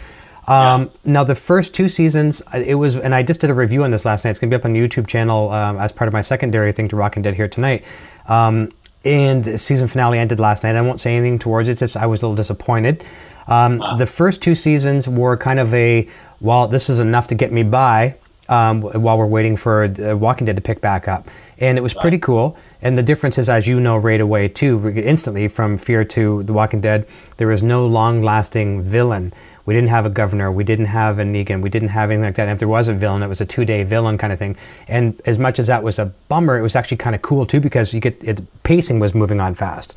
Um, Now, the first two seasons, it was, and I just did a review on this last night. It's going to be up on the YouTube channel um, as part of my secondary thing to Rock and Dead here tonight. Um, and the season finale ended last night. I won't say anything towards it. Just I was a little disappointed. Um, The first two seasons were kind of a, well, this is enough to get me by um, while we're waiting for uh, Walking Dead to pick back up. And it was pretty cool. And the difference is, as you know right away, too, instantly from Fear to The Walking Dead, there was no long lasting villain. We didn't have a governor. We didn't have a Negan. We didn't have anything like that. And if there was a villain, it was a two day villain kind of thing. And as much as that was a bummer, it was actually kind of cool, too, because you get it, pacing was moving on fast.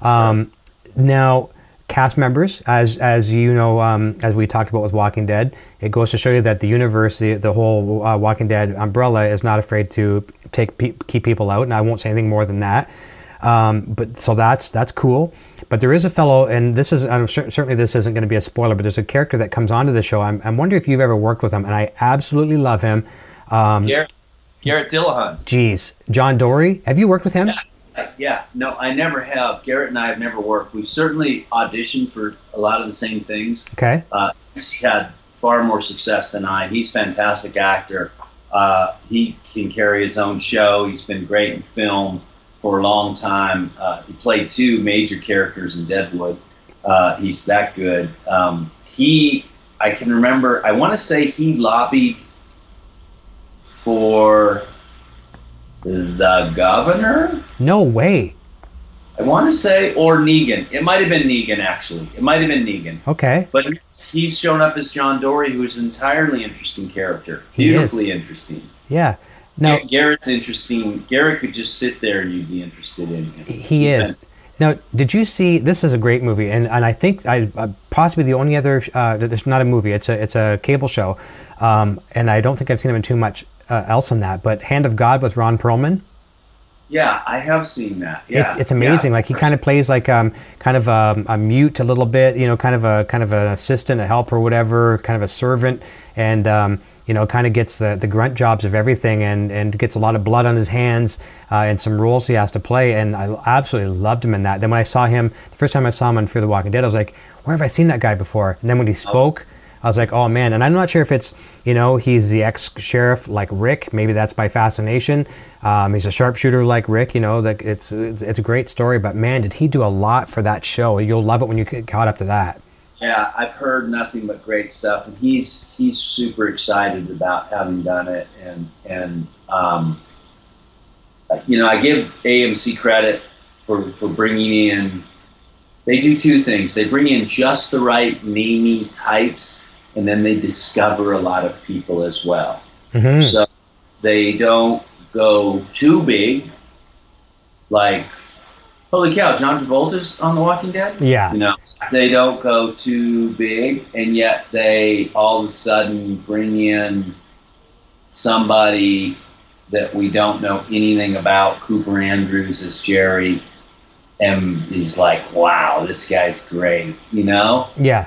Um, now, cast members, as as you know, um, as we talked about with Walking Dead, it goes to show you that the universe, the, the whole uh, Walking Dead umbrella, is not afraid to take pe- keep people out. And I won't say anything more than that. Um, but so that's that's cool. But there is a fellow, and this is I'm sure, certainly this isn't going to be a spoiler, but there's a character that comes onto the show. I'm, I'm wondering if you've ever worked with him, and I absolutely love him. Um, Garrett, Garrett Dillahunt. Geez, John Dorie. have you worked with him? Yeah. Yeah, no, I never have. Garrett and I have never worked. We've certainly auditioned for a lot of the same things. Okay. Uh, he's had far more success than I. He's a fantastic actor. Uh, he can carry his own show. He's been great in film for a long time. Uh, he played two major characters in Deadwood. Uh, he's that good. Um, he, I can remember, I want to say he lobbied for the governor. No way. I want to say, or Negan. It might have been Negan, actually. It might have been Negan. Okay. But he's, he's shown up as John Dorie, who is an entirely interesting character. He is. Beautifully interesting. Yeah. Now, Gar- Garrett's interesting. Garrett could just sit there and you'd be interested in him. He He's is. Now, did you see? This is a great movie, and, and I think I uh, possibly the only other. Uh, it's not a movie. It's a it's a cable show, um, and I don't think I've seen him in too much uh, else than that. But Hand of God with Ron Perlman. Yeah, I have seen that. Yeah, It's it's amazing. yeah. Like he kind of plays like um kind of um, a mute a little bit. You know, kind of a kind of an assistant, a helper, whatever, kind of a servant, and. Um, you know, kind of gets the, the grunt jobs of everything and, and gets a lot of blood on his hands uh, and some roles he has to play. And I absolutely loved him in that. Then when I saw him, the first time I saw him on Fear the Walking Dead, I was like, where have I seen that guy before? And then when he spoke, I was like, oh man. And I'm not sure if it's, you know, he's the ex sheriff like Rick. Maybe that's by fascination. Um, he's a sharpshooter like Rick. You know, that it's, it's it's a great story. But man, did he do a lot for that show? You'll love it when you get caught up to that. Yeah, I've heard nothing but great stuff, and he's he's super excited about having done it, and and um, you know I give AMC credit for for bringing in. They do two things. They bring in just the right namey types, and then they discover a lot of people as well. hmm So they don't go too big, like holy cow, John Travolta's on The Walking Dead. Yeah. You know, they don't go too big, and yet they all of a sudden bring in somebody that we don't know anything about. Cooper Andrews as Jerry, and he's like, wow, this guy's great, you know? Yeah.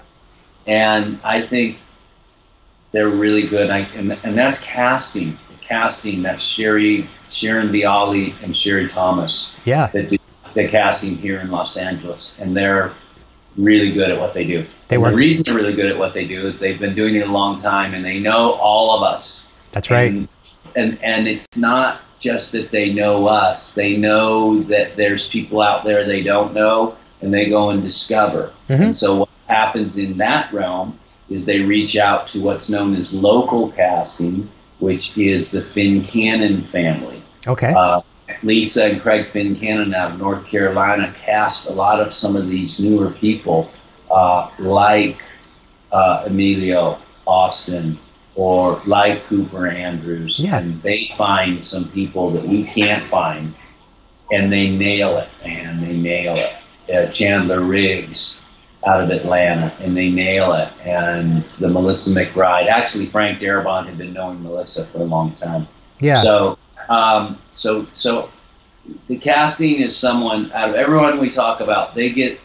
And I think they're really good. I, and, and that's casting. The casting, that's Sherry, Sharon Bialy and Sherry Thomas Yeah. that do the casting here in Los Angeles, and they're really good at what they do. They work- The reason they're really good at what they do is they've been doing it a long time, and they know all of us. That's right. And and, and it's not just that they know us; they know that there's people out there they don't know, and they go and discover. Mhm. And so happens in that realm is they reach out to what's known as local casting, which is the Fincannon family. Okay. Uh, Lisa and Craig Fincannon out of North Carolina cast a lot of some of these newer people, uh, like uh, Emilio Austin or like Cooper Andrews. Yeah. And they find some people that we can't find, and they nail it, man. They nail it. Uh, Chandler Riggs out of Atlanta, and they nail it. And the Melissa McBride. Actually, Frank Darabont had been knowing Melissa for a long time. yeah. So, um, so, so the casting is someone out of everyone we talk about, they get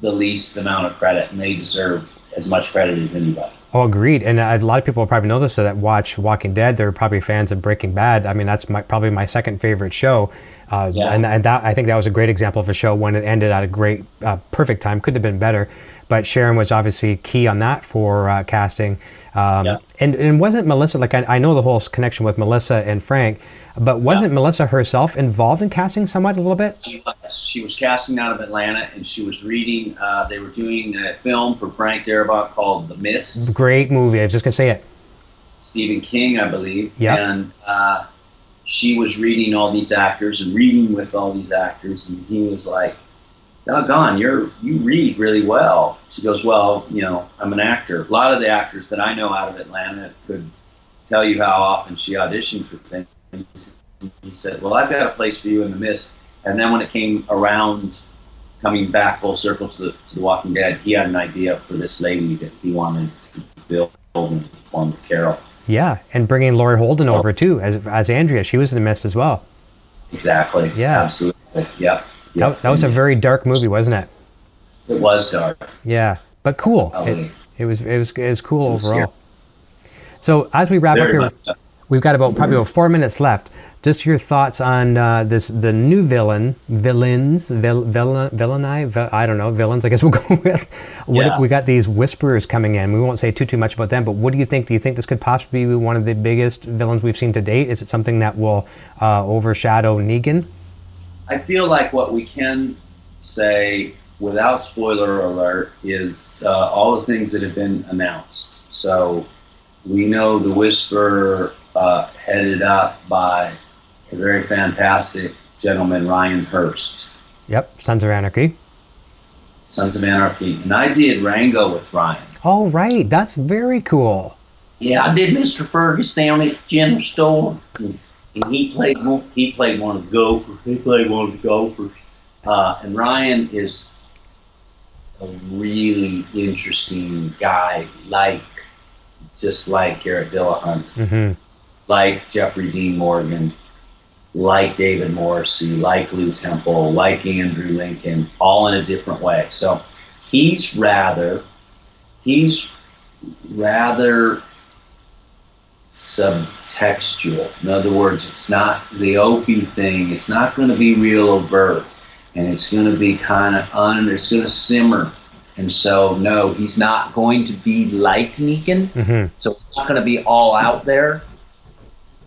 the least amount of credit, and they deserve as much credit as anybody. Oh, agreed. And a lot of people probably know this that watch Walking Dead. They're probably fans of Breaking Bad. I mean, that's my, probably my second favorite show. Uh, Yeah. And, and that I think that was a great example of a show when it ended at a great, uh, perfect time. Couldn't have been better. But Sharon was obviously key on that for uh, casting. Um, Yeah. and, and wasn't Melissa, like I, I know the whole connection with Melissa and Frank, but wasn't Melissa herself involved in casting somewhat a little bit? She was, she was casting out of Atlanta, and she was reading. Uh, they were doing a film for Frank Darabont called The Mist. Great movie. I was just going to say it. Stephen King, I believe. Yeah. And uh, she was reading all these actors and reading with all these actors, and he was like, "Doggone, you're you read really well." She goes, "Well, you know, I'm an actor. A lot of the actors that I know out of Atlanta could tell you how often she auditioned for things." He said, "Well, I've got a place for you in the mist." And then when it came around coming back full circle to the, to the Walking Dead, he had an idea for this lady that he wanted to build and form Carol. Yeah, and bringing Laurie Holden over oh. too as as Andrea. She was in the mist as well. Exactly. Yeah. Absolutely. Yeah. That, that was a very dark movie, wasn't it? It was dark. Yeah, but cool. Oh, It, it was it was it was cool was overall. So as we wrap up here, we've got about probably about four minutes left. Just your thoughts on uh, this the new villain villains vil, villain villaini vil, I don't know villains I guess we'll go with. What Yeah. we got these whisperers coming in. We won't say too too much about them, but what do you think? Do you think this could possibly be one of the biggest villains we've seen to date? Is it something that will uh, overshadow Negan? I feel like what we can say without spoiler alert is uh, all the things that have been announced. So we know the Whisper uh, headed up by a very fantastic gentleman, Ryan Hurst, Yep, Sons of Anarchy. Sons of Anarchy. And I did Rango with Ryan. Oh right, that's very cool. Yeah, I did Mr. Fergus down at the general store, and, and he played one. He played one of the Gophers. He played one of the Gophers. Uh, and Ryan is a really interesting guy, like just like Garrett Dillahunt, hmm like Jeffrey Dean Morgan, like David Morrissey, like Lew Temple, like Andrew Lincoln, all in a different way. So he's rather he's rather subtextual. In other words, it's not the Opie thing. It's not going to be real overt, and it's going to be kind of un. It's going to simmer. And so, no, he's not going to be like Negan. hmm So it's not going to be all out there,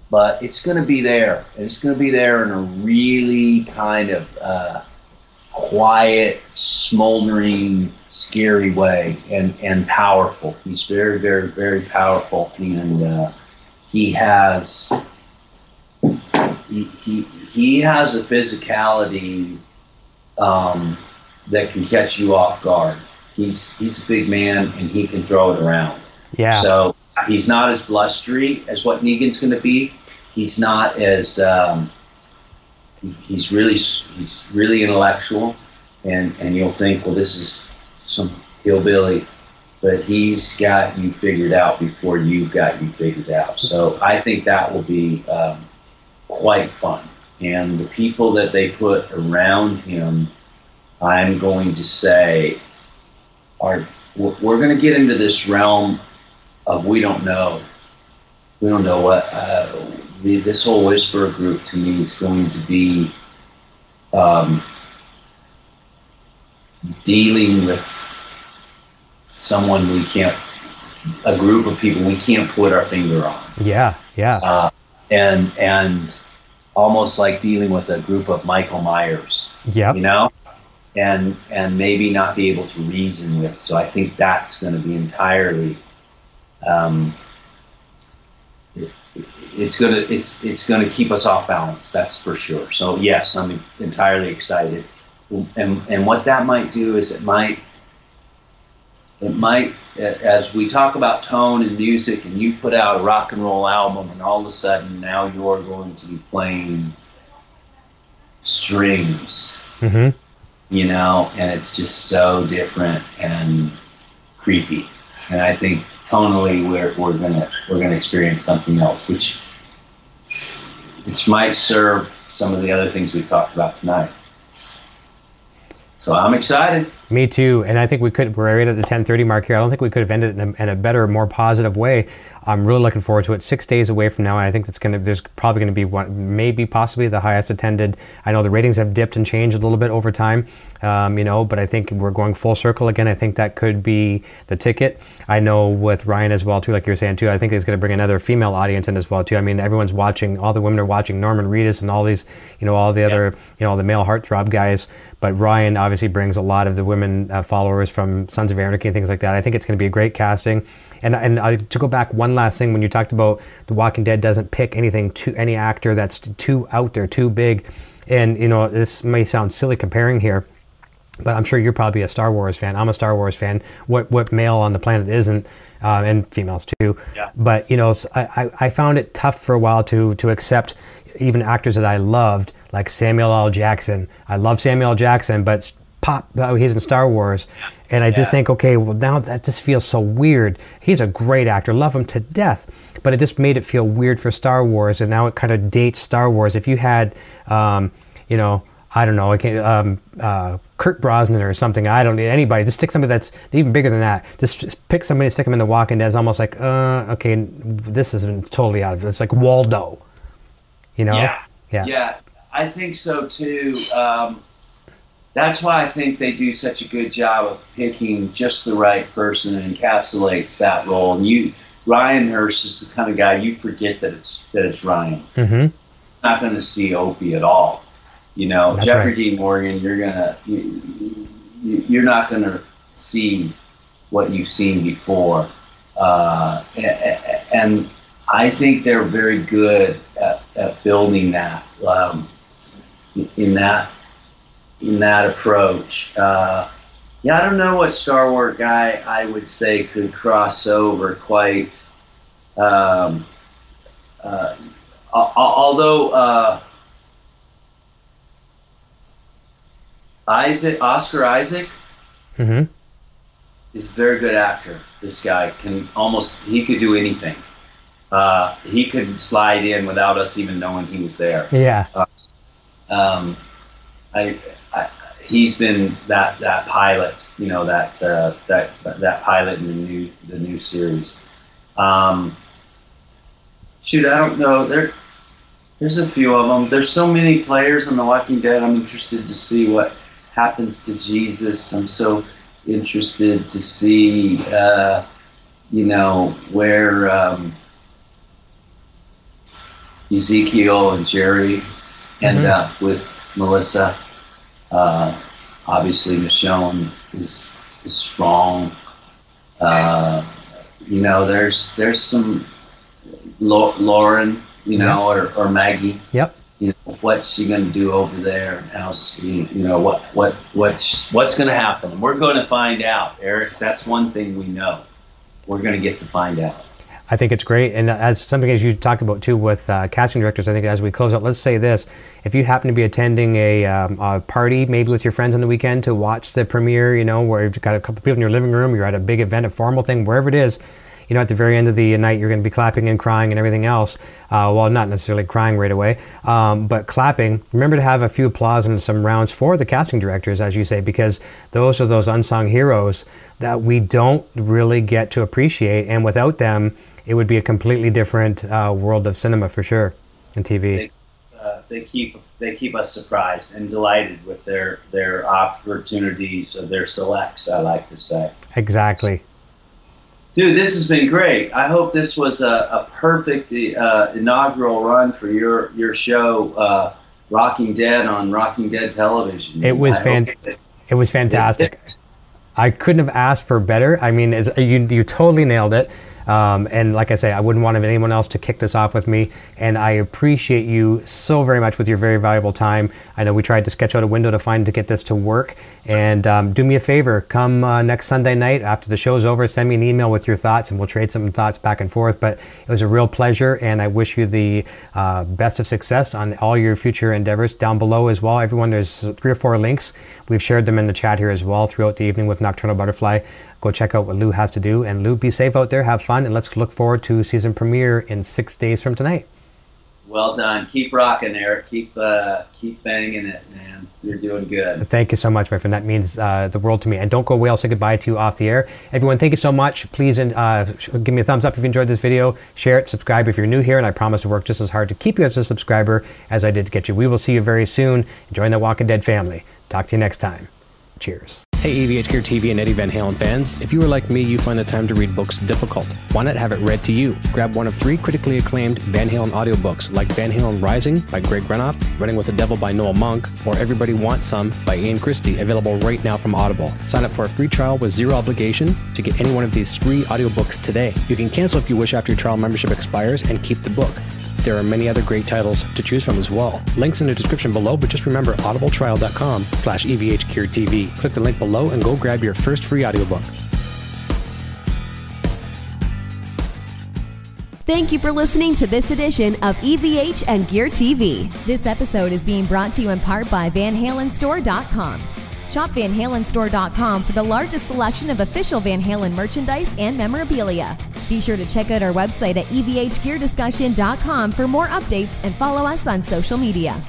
but it's going to be there. And it's going to be there in a really kind of uh, quiet, smoldering, scary way and, and powerful. He's very, very, very powerful. And uh, he has. He, he, he has a physicality um, that can catch you off guard. He's he's a big man and he can throw it around. Yeah. So he's not as blustery as what Negan's going to be. He's not as um, he- he's really he's really intellectual, and and you'll think, well, this is some hillbilly, but he's got you figured out before you've got you figured out. So I think that will be um, quite fun, and the people that they put around him, I'm going to say, are we're we're going to get into this realm of we don't know. We don't know what uh, the, this whole whisper group to me is going to be um, dealing with someone we can't, a group of people we can't put our finger on, yeah. Yeah. uh, and and almost like dealing with a group of Michael Myers Yeah. you know and and maybe not be able to reason with so i think that's going to be entirely um, it's going to it's it's to keep us off balance that's for sure. So yes i'm entirely excited. And and what that might do is it might it might as we talk about tone and music and you put out a rock and roll album and all of a sudden now you're going to be playing strings. Hmm you know, and it's just so different and creepy. And I think tonally we're, we're gonna we're gonna experience something else, which which might serve some of the other things we've talked about tonight. So I'm excited. Me too, and I think we could. We're right at the 10:30 mark here. I don't think we could have ended it in a, in a better, more positive way. I'm really looking forward to it. Six days away from now, and I think that's gonna. There's probably gonna be one, maybe possibly the highest attended. I know the ratings have dipped and changed a little bit over time, um, you know, but I think we're going full circle again. I think that could be the ticket. I know with Ryan as well too, like you're saying too. I think it's gonna bring another female audience in as well too. I mean, everyone's watching. All the women are watching Norman Reedus and all these, you know, all the other, you know, the male heartthrob guys. But Ryan obviously brings a lot of the women uh, followers from Sons of Anarchy and things like that. I think it's going to be a great casting. And and uh, to go back one last thing, when you talked about The Walking Dead doesn't pick anything to any actor that's too out there, too big, and you know this may sound silly comparing here, but I'm sure you're probably a Star Wars fan. I'm a Star Wars fan. What what male on the planet isn't, um, and females too. Yeah. But you know, I, I found it tough for a while to to accept even actors that I loved, like Samuel L. Jackson. I love Samuel L. Jackson, but pop. Oh, he's in Star Wars, and I just Yeah. think, okay, well now that just feels so weird. He's a great actor, love him to death, but it just made it feel weird for Star Wars, and now it kind of dates Star Wars. If you had, um, you know. I don't know, I can, um, uh, Kurt Brosnan or something. I don't need anybody. Just stick somebody that's even bigger than that. Just, just pick somebody, stick them in The Walking Dead. It's almost like, uh, okay, this isn't totally out of it. It's like Waldo, you know? Yeah. Yeah. Yeah, I think so too. Um, that's why I think they do such a good job of picking just the right person that encapsulates that role. And you, Ryan Hurst is the kind of guy you forget that it's that it's Ryan. Mm-hmm. Not going to see Opie at all. You know, That's Jeffrey right. D. Morgan, you're gonna you, you- you're not going to see what you've seen before. Uh, and I think they're very good at, at building that um, in that in that approach. Uh, yeah, I don't know what Star Wars guy I would say could cross over quite. Um, uh, al- al- although uh, Isaac Oscar Isaac Mm-hmm. is a very good actor. This guy can almost he could do anything. Uh, he could slide in without us even knowing he was there. Yeah. Um, I, I, he's been that that pilot, you know that uh, that that pilot in the new the new series. Um, shoot, I don't know. There, there's a few of them. There's so many players on The Walking Dead. I'm interested to see what happens to Jesus. I'm so interested to see, uh, you know, where um, Ezekiel and Jerry end Mhm. up with Melissa. Uh, obviously, Michonne is is strong. Uh, you know, there's there's some Lauren, you know, or, or Maggie. Yep. You know, what's she going to do over there? How's you, you know what what what's what's going to happen? We're going to find out, Eric. That's one thing we know. We're going to get to find out. I think it's great, and as something as you talked about too with uh, casting directors, I think as we close out, let's say this: if you happen to be attending a, um, a party, maybe with your friends on the weekend to watch the premiere, you know, where you've got a couple people in your living room, you're at a big event, a formal thing, wherever it is, you know, at the very end of the night, you're going to be clapping and crying and everything else. Uh, well, not necessarily crying right away, um, but clapping. Remember to have a few applause and some rounds for the casting directors, as you say, because those are those unsung heroes that we don't really get to appreciate, and without them, it would be a completely different uh, world of cinema for sure, and TV. They, uh, they keep they keep us surprised and delighted with their their opportunities of their selects. I like to say. Exactly. Dude, this has been great. I hope this was a, a perfect uh, inaugural run for your your show, uh, Rocking Dead on Rocking Dead Television. It was fan- It was fantastic. I couldn't have asked for better. I mean, you you totally nailed it. Um, and like I say, I wouldn't want anyone else to kick this off with me. And I appreciate you so very much with your very valuable time. I know we tried to sketch out a window to find to get this to work. And um, do me a favor, come uh, next Sunday night after the show's over, send me an email with your thoughts, and we'll trade some thoughts back and forth. But it was a real pleasure, and I wish you the uh, best of success on all your future endeavors. Down below as well, everyone, there's three or four links. We've shared them in the chat here as well throughout the evening with Nocturnal Butterfly. Go check out what Lew has to do. And Lew, be safe out there, have fun, and let's look forward to season premiere in six days from tonight. Well done. Keep rocking, Eric. Keep uh, keep banging it, man. You're doing good. Thank you so much, my friend. That means uh, the world to me. And don't go away. I'll say goodbye to you off the air. Everyone, thank you so much. Please uh, give me a thumbs up if you enjoyed this video. Share it, subscribe if you're new here, and I promise to work just as hard to keep you as a subscriber as I did to get you. We will see you very soon. Join the Walking Dead family. Talk to you next time. Cheers. Hey, EVH Gear TV and Eddie Van Halen fans. If you are like me, you find the time to read books difficult. Why not have it read to you? Grab one of three critically acclaimed Van Halen audiobooks like Van Halen Rising by Greg Renoff, Running with the Devil by Noel Monk, or Everybody Wants Some by Ian Christe, available right now from Audible. Sign up for a free trial with zero obligation to get any one of these three audiobooks today. You can cancel if you wish after your trial membership expires and keep the book. There are many other great titles to choose from as well. Links in the description below, but just remember audibletrial.com slash evhgeartv. Click the link below and go grab your first free audiobook. Thank you for listening to this edition of EVH and Gear TV. This episode is being brought to you in part by VanHalenStore.com. Shop VanHalenStore.com for the largest selection of official Van Halen merchandise and memorabilia. Be sure to check out our website at evhgeardiscussion.com for more updates and follow us on social media.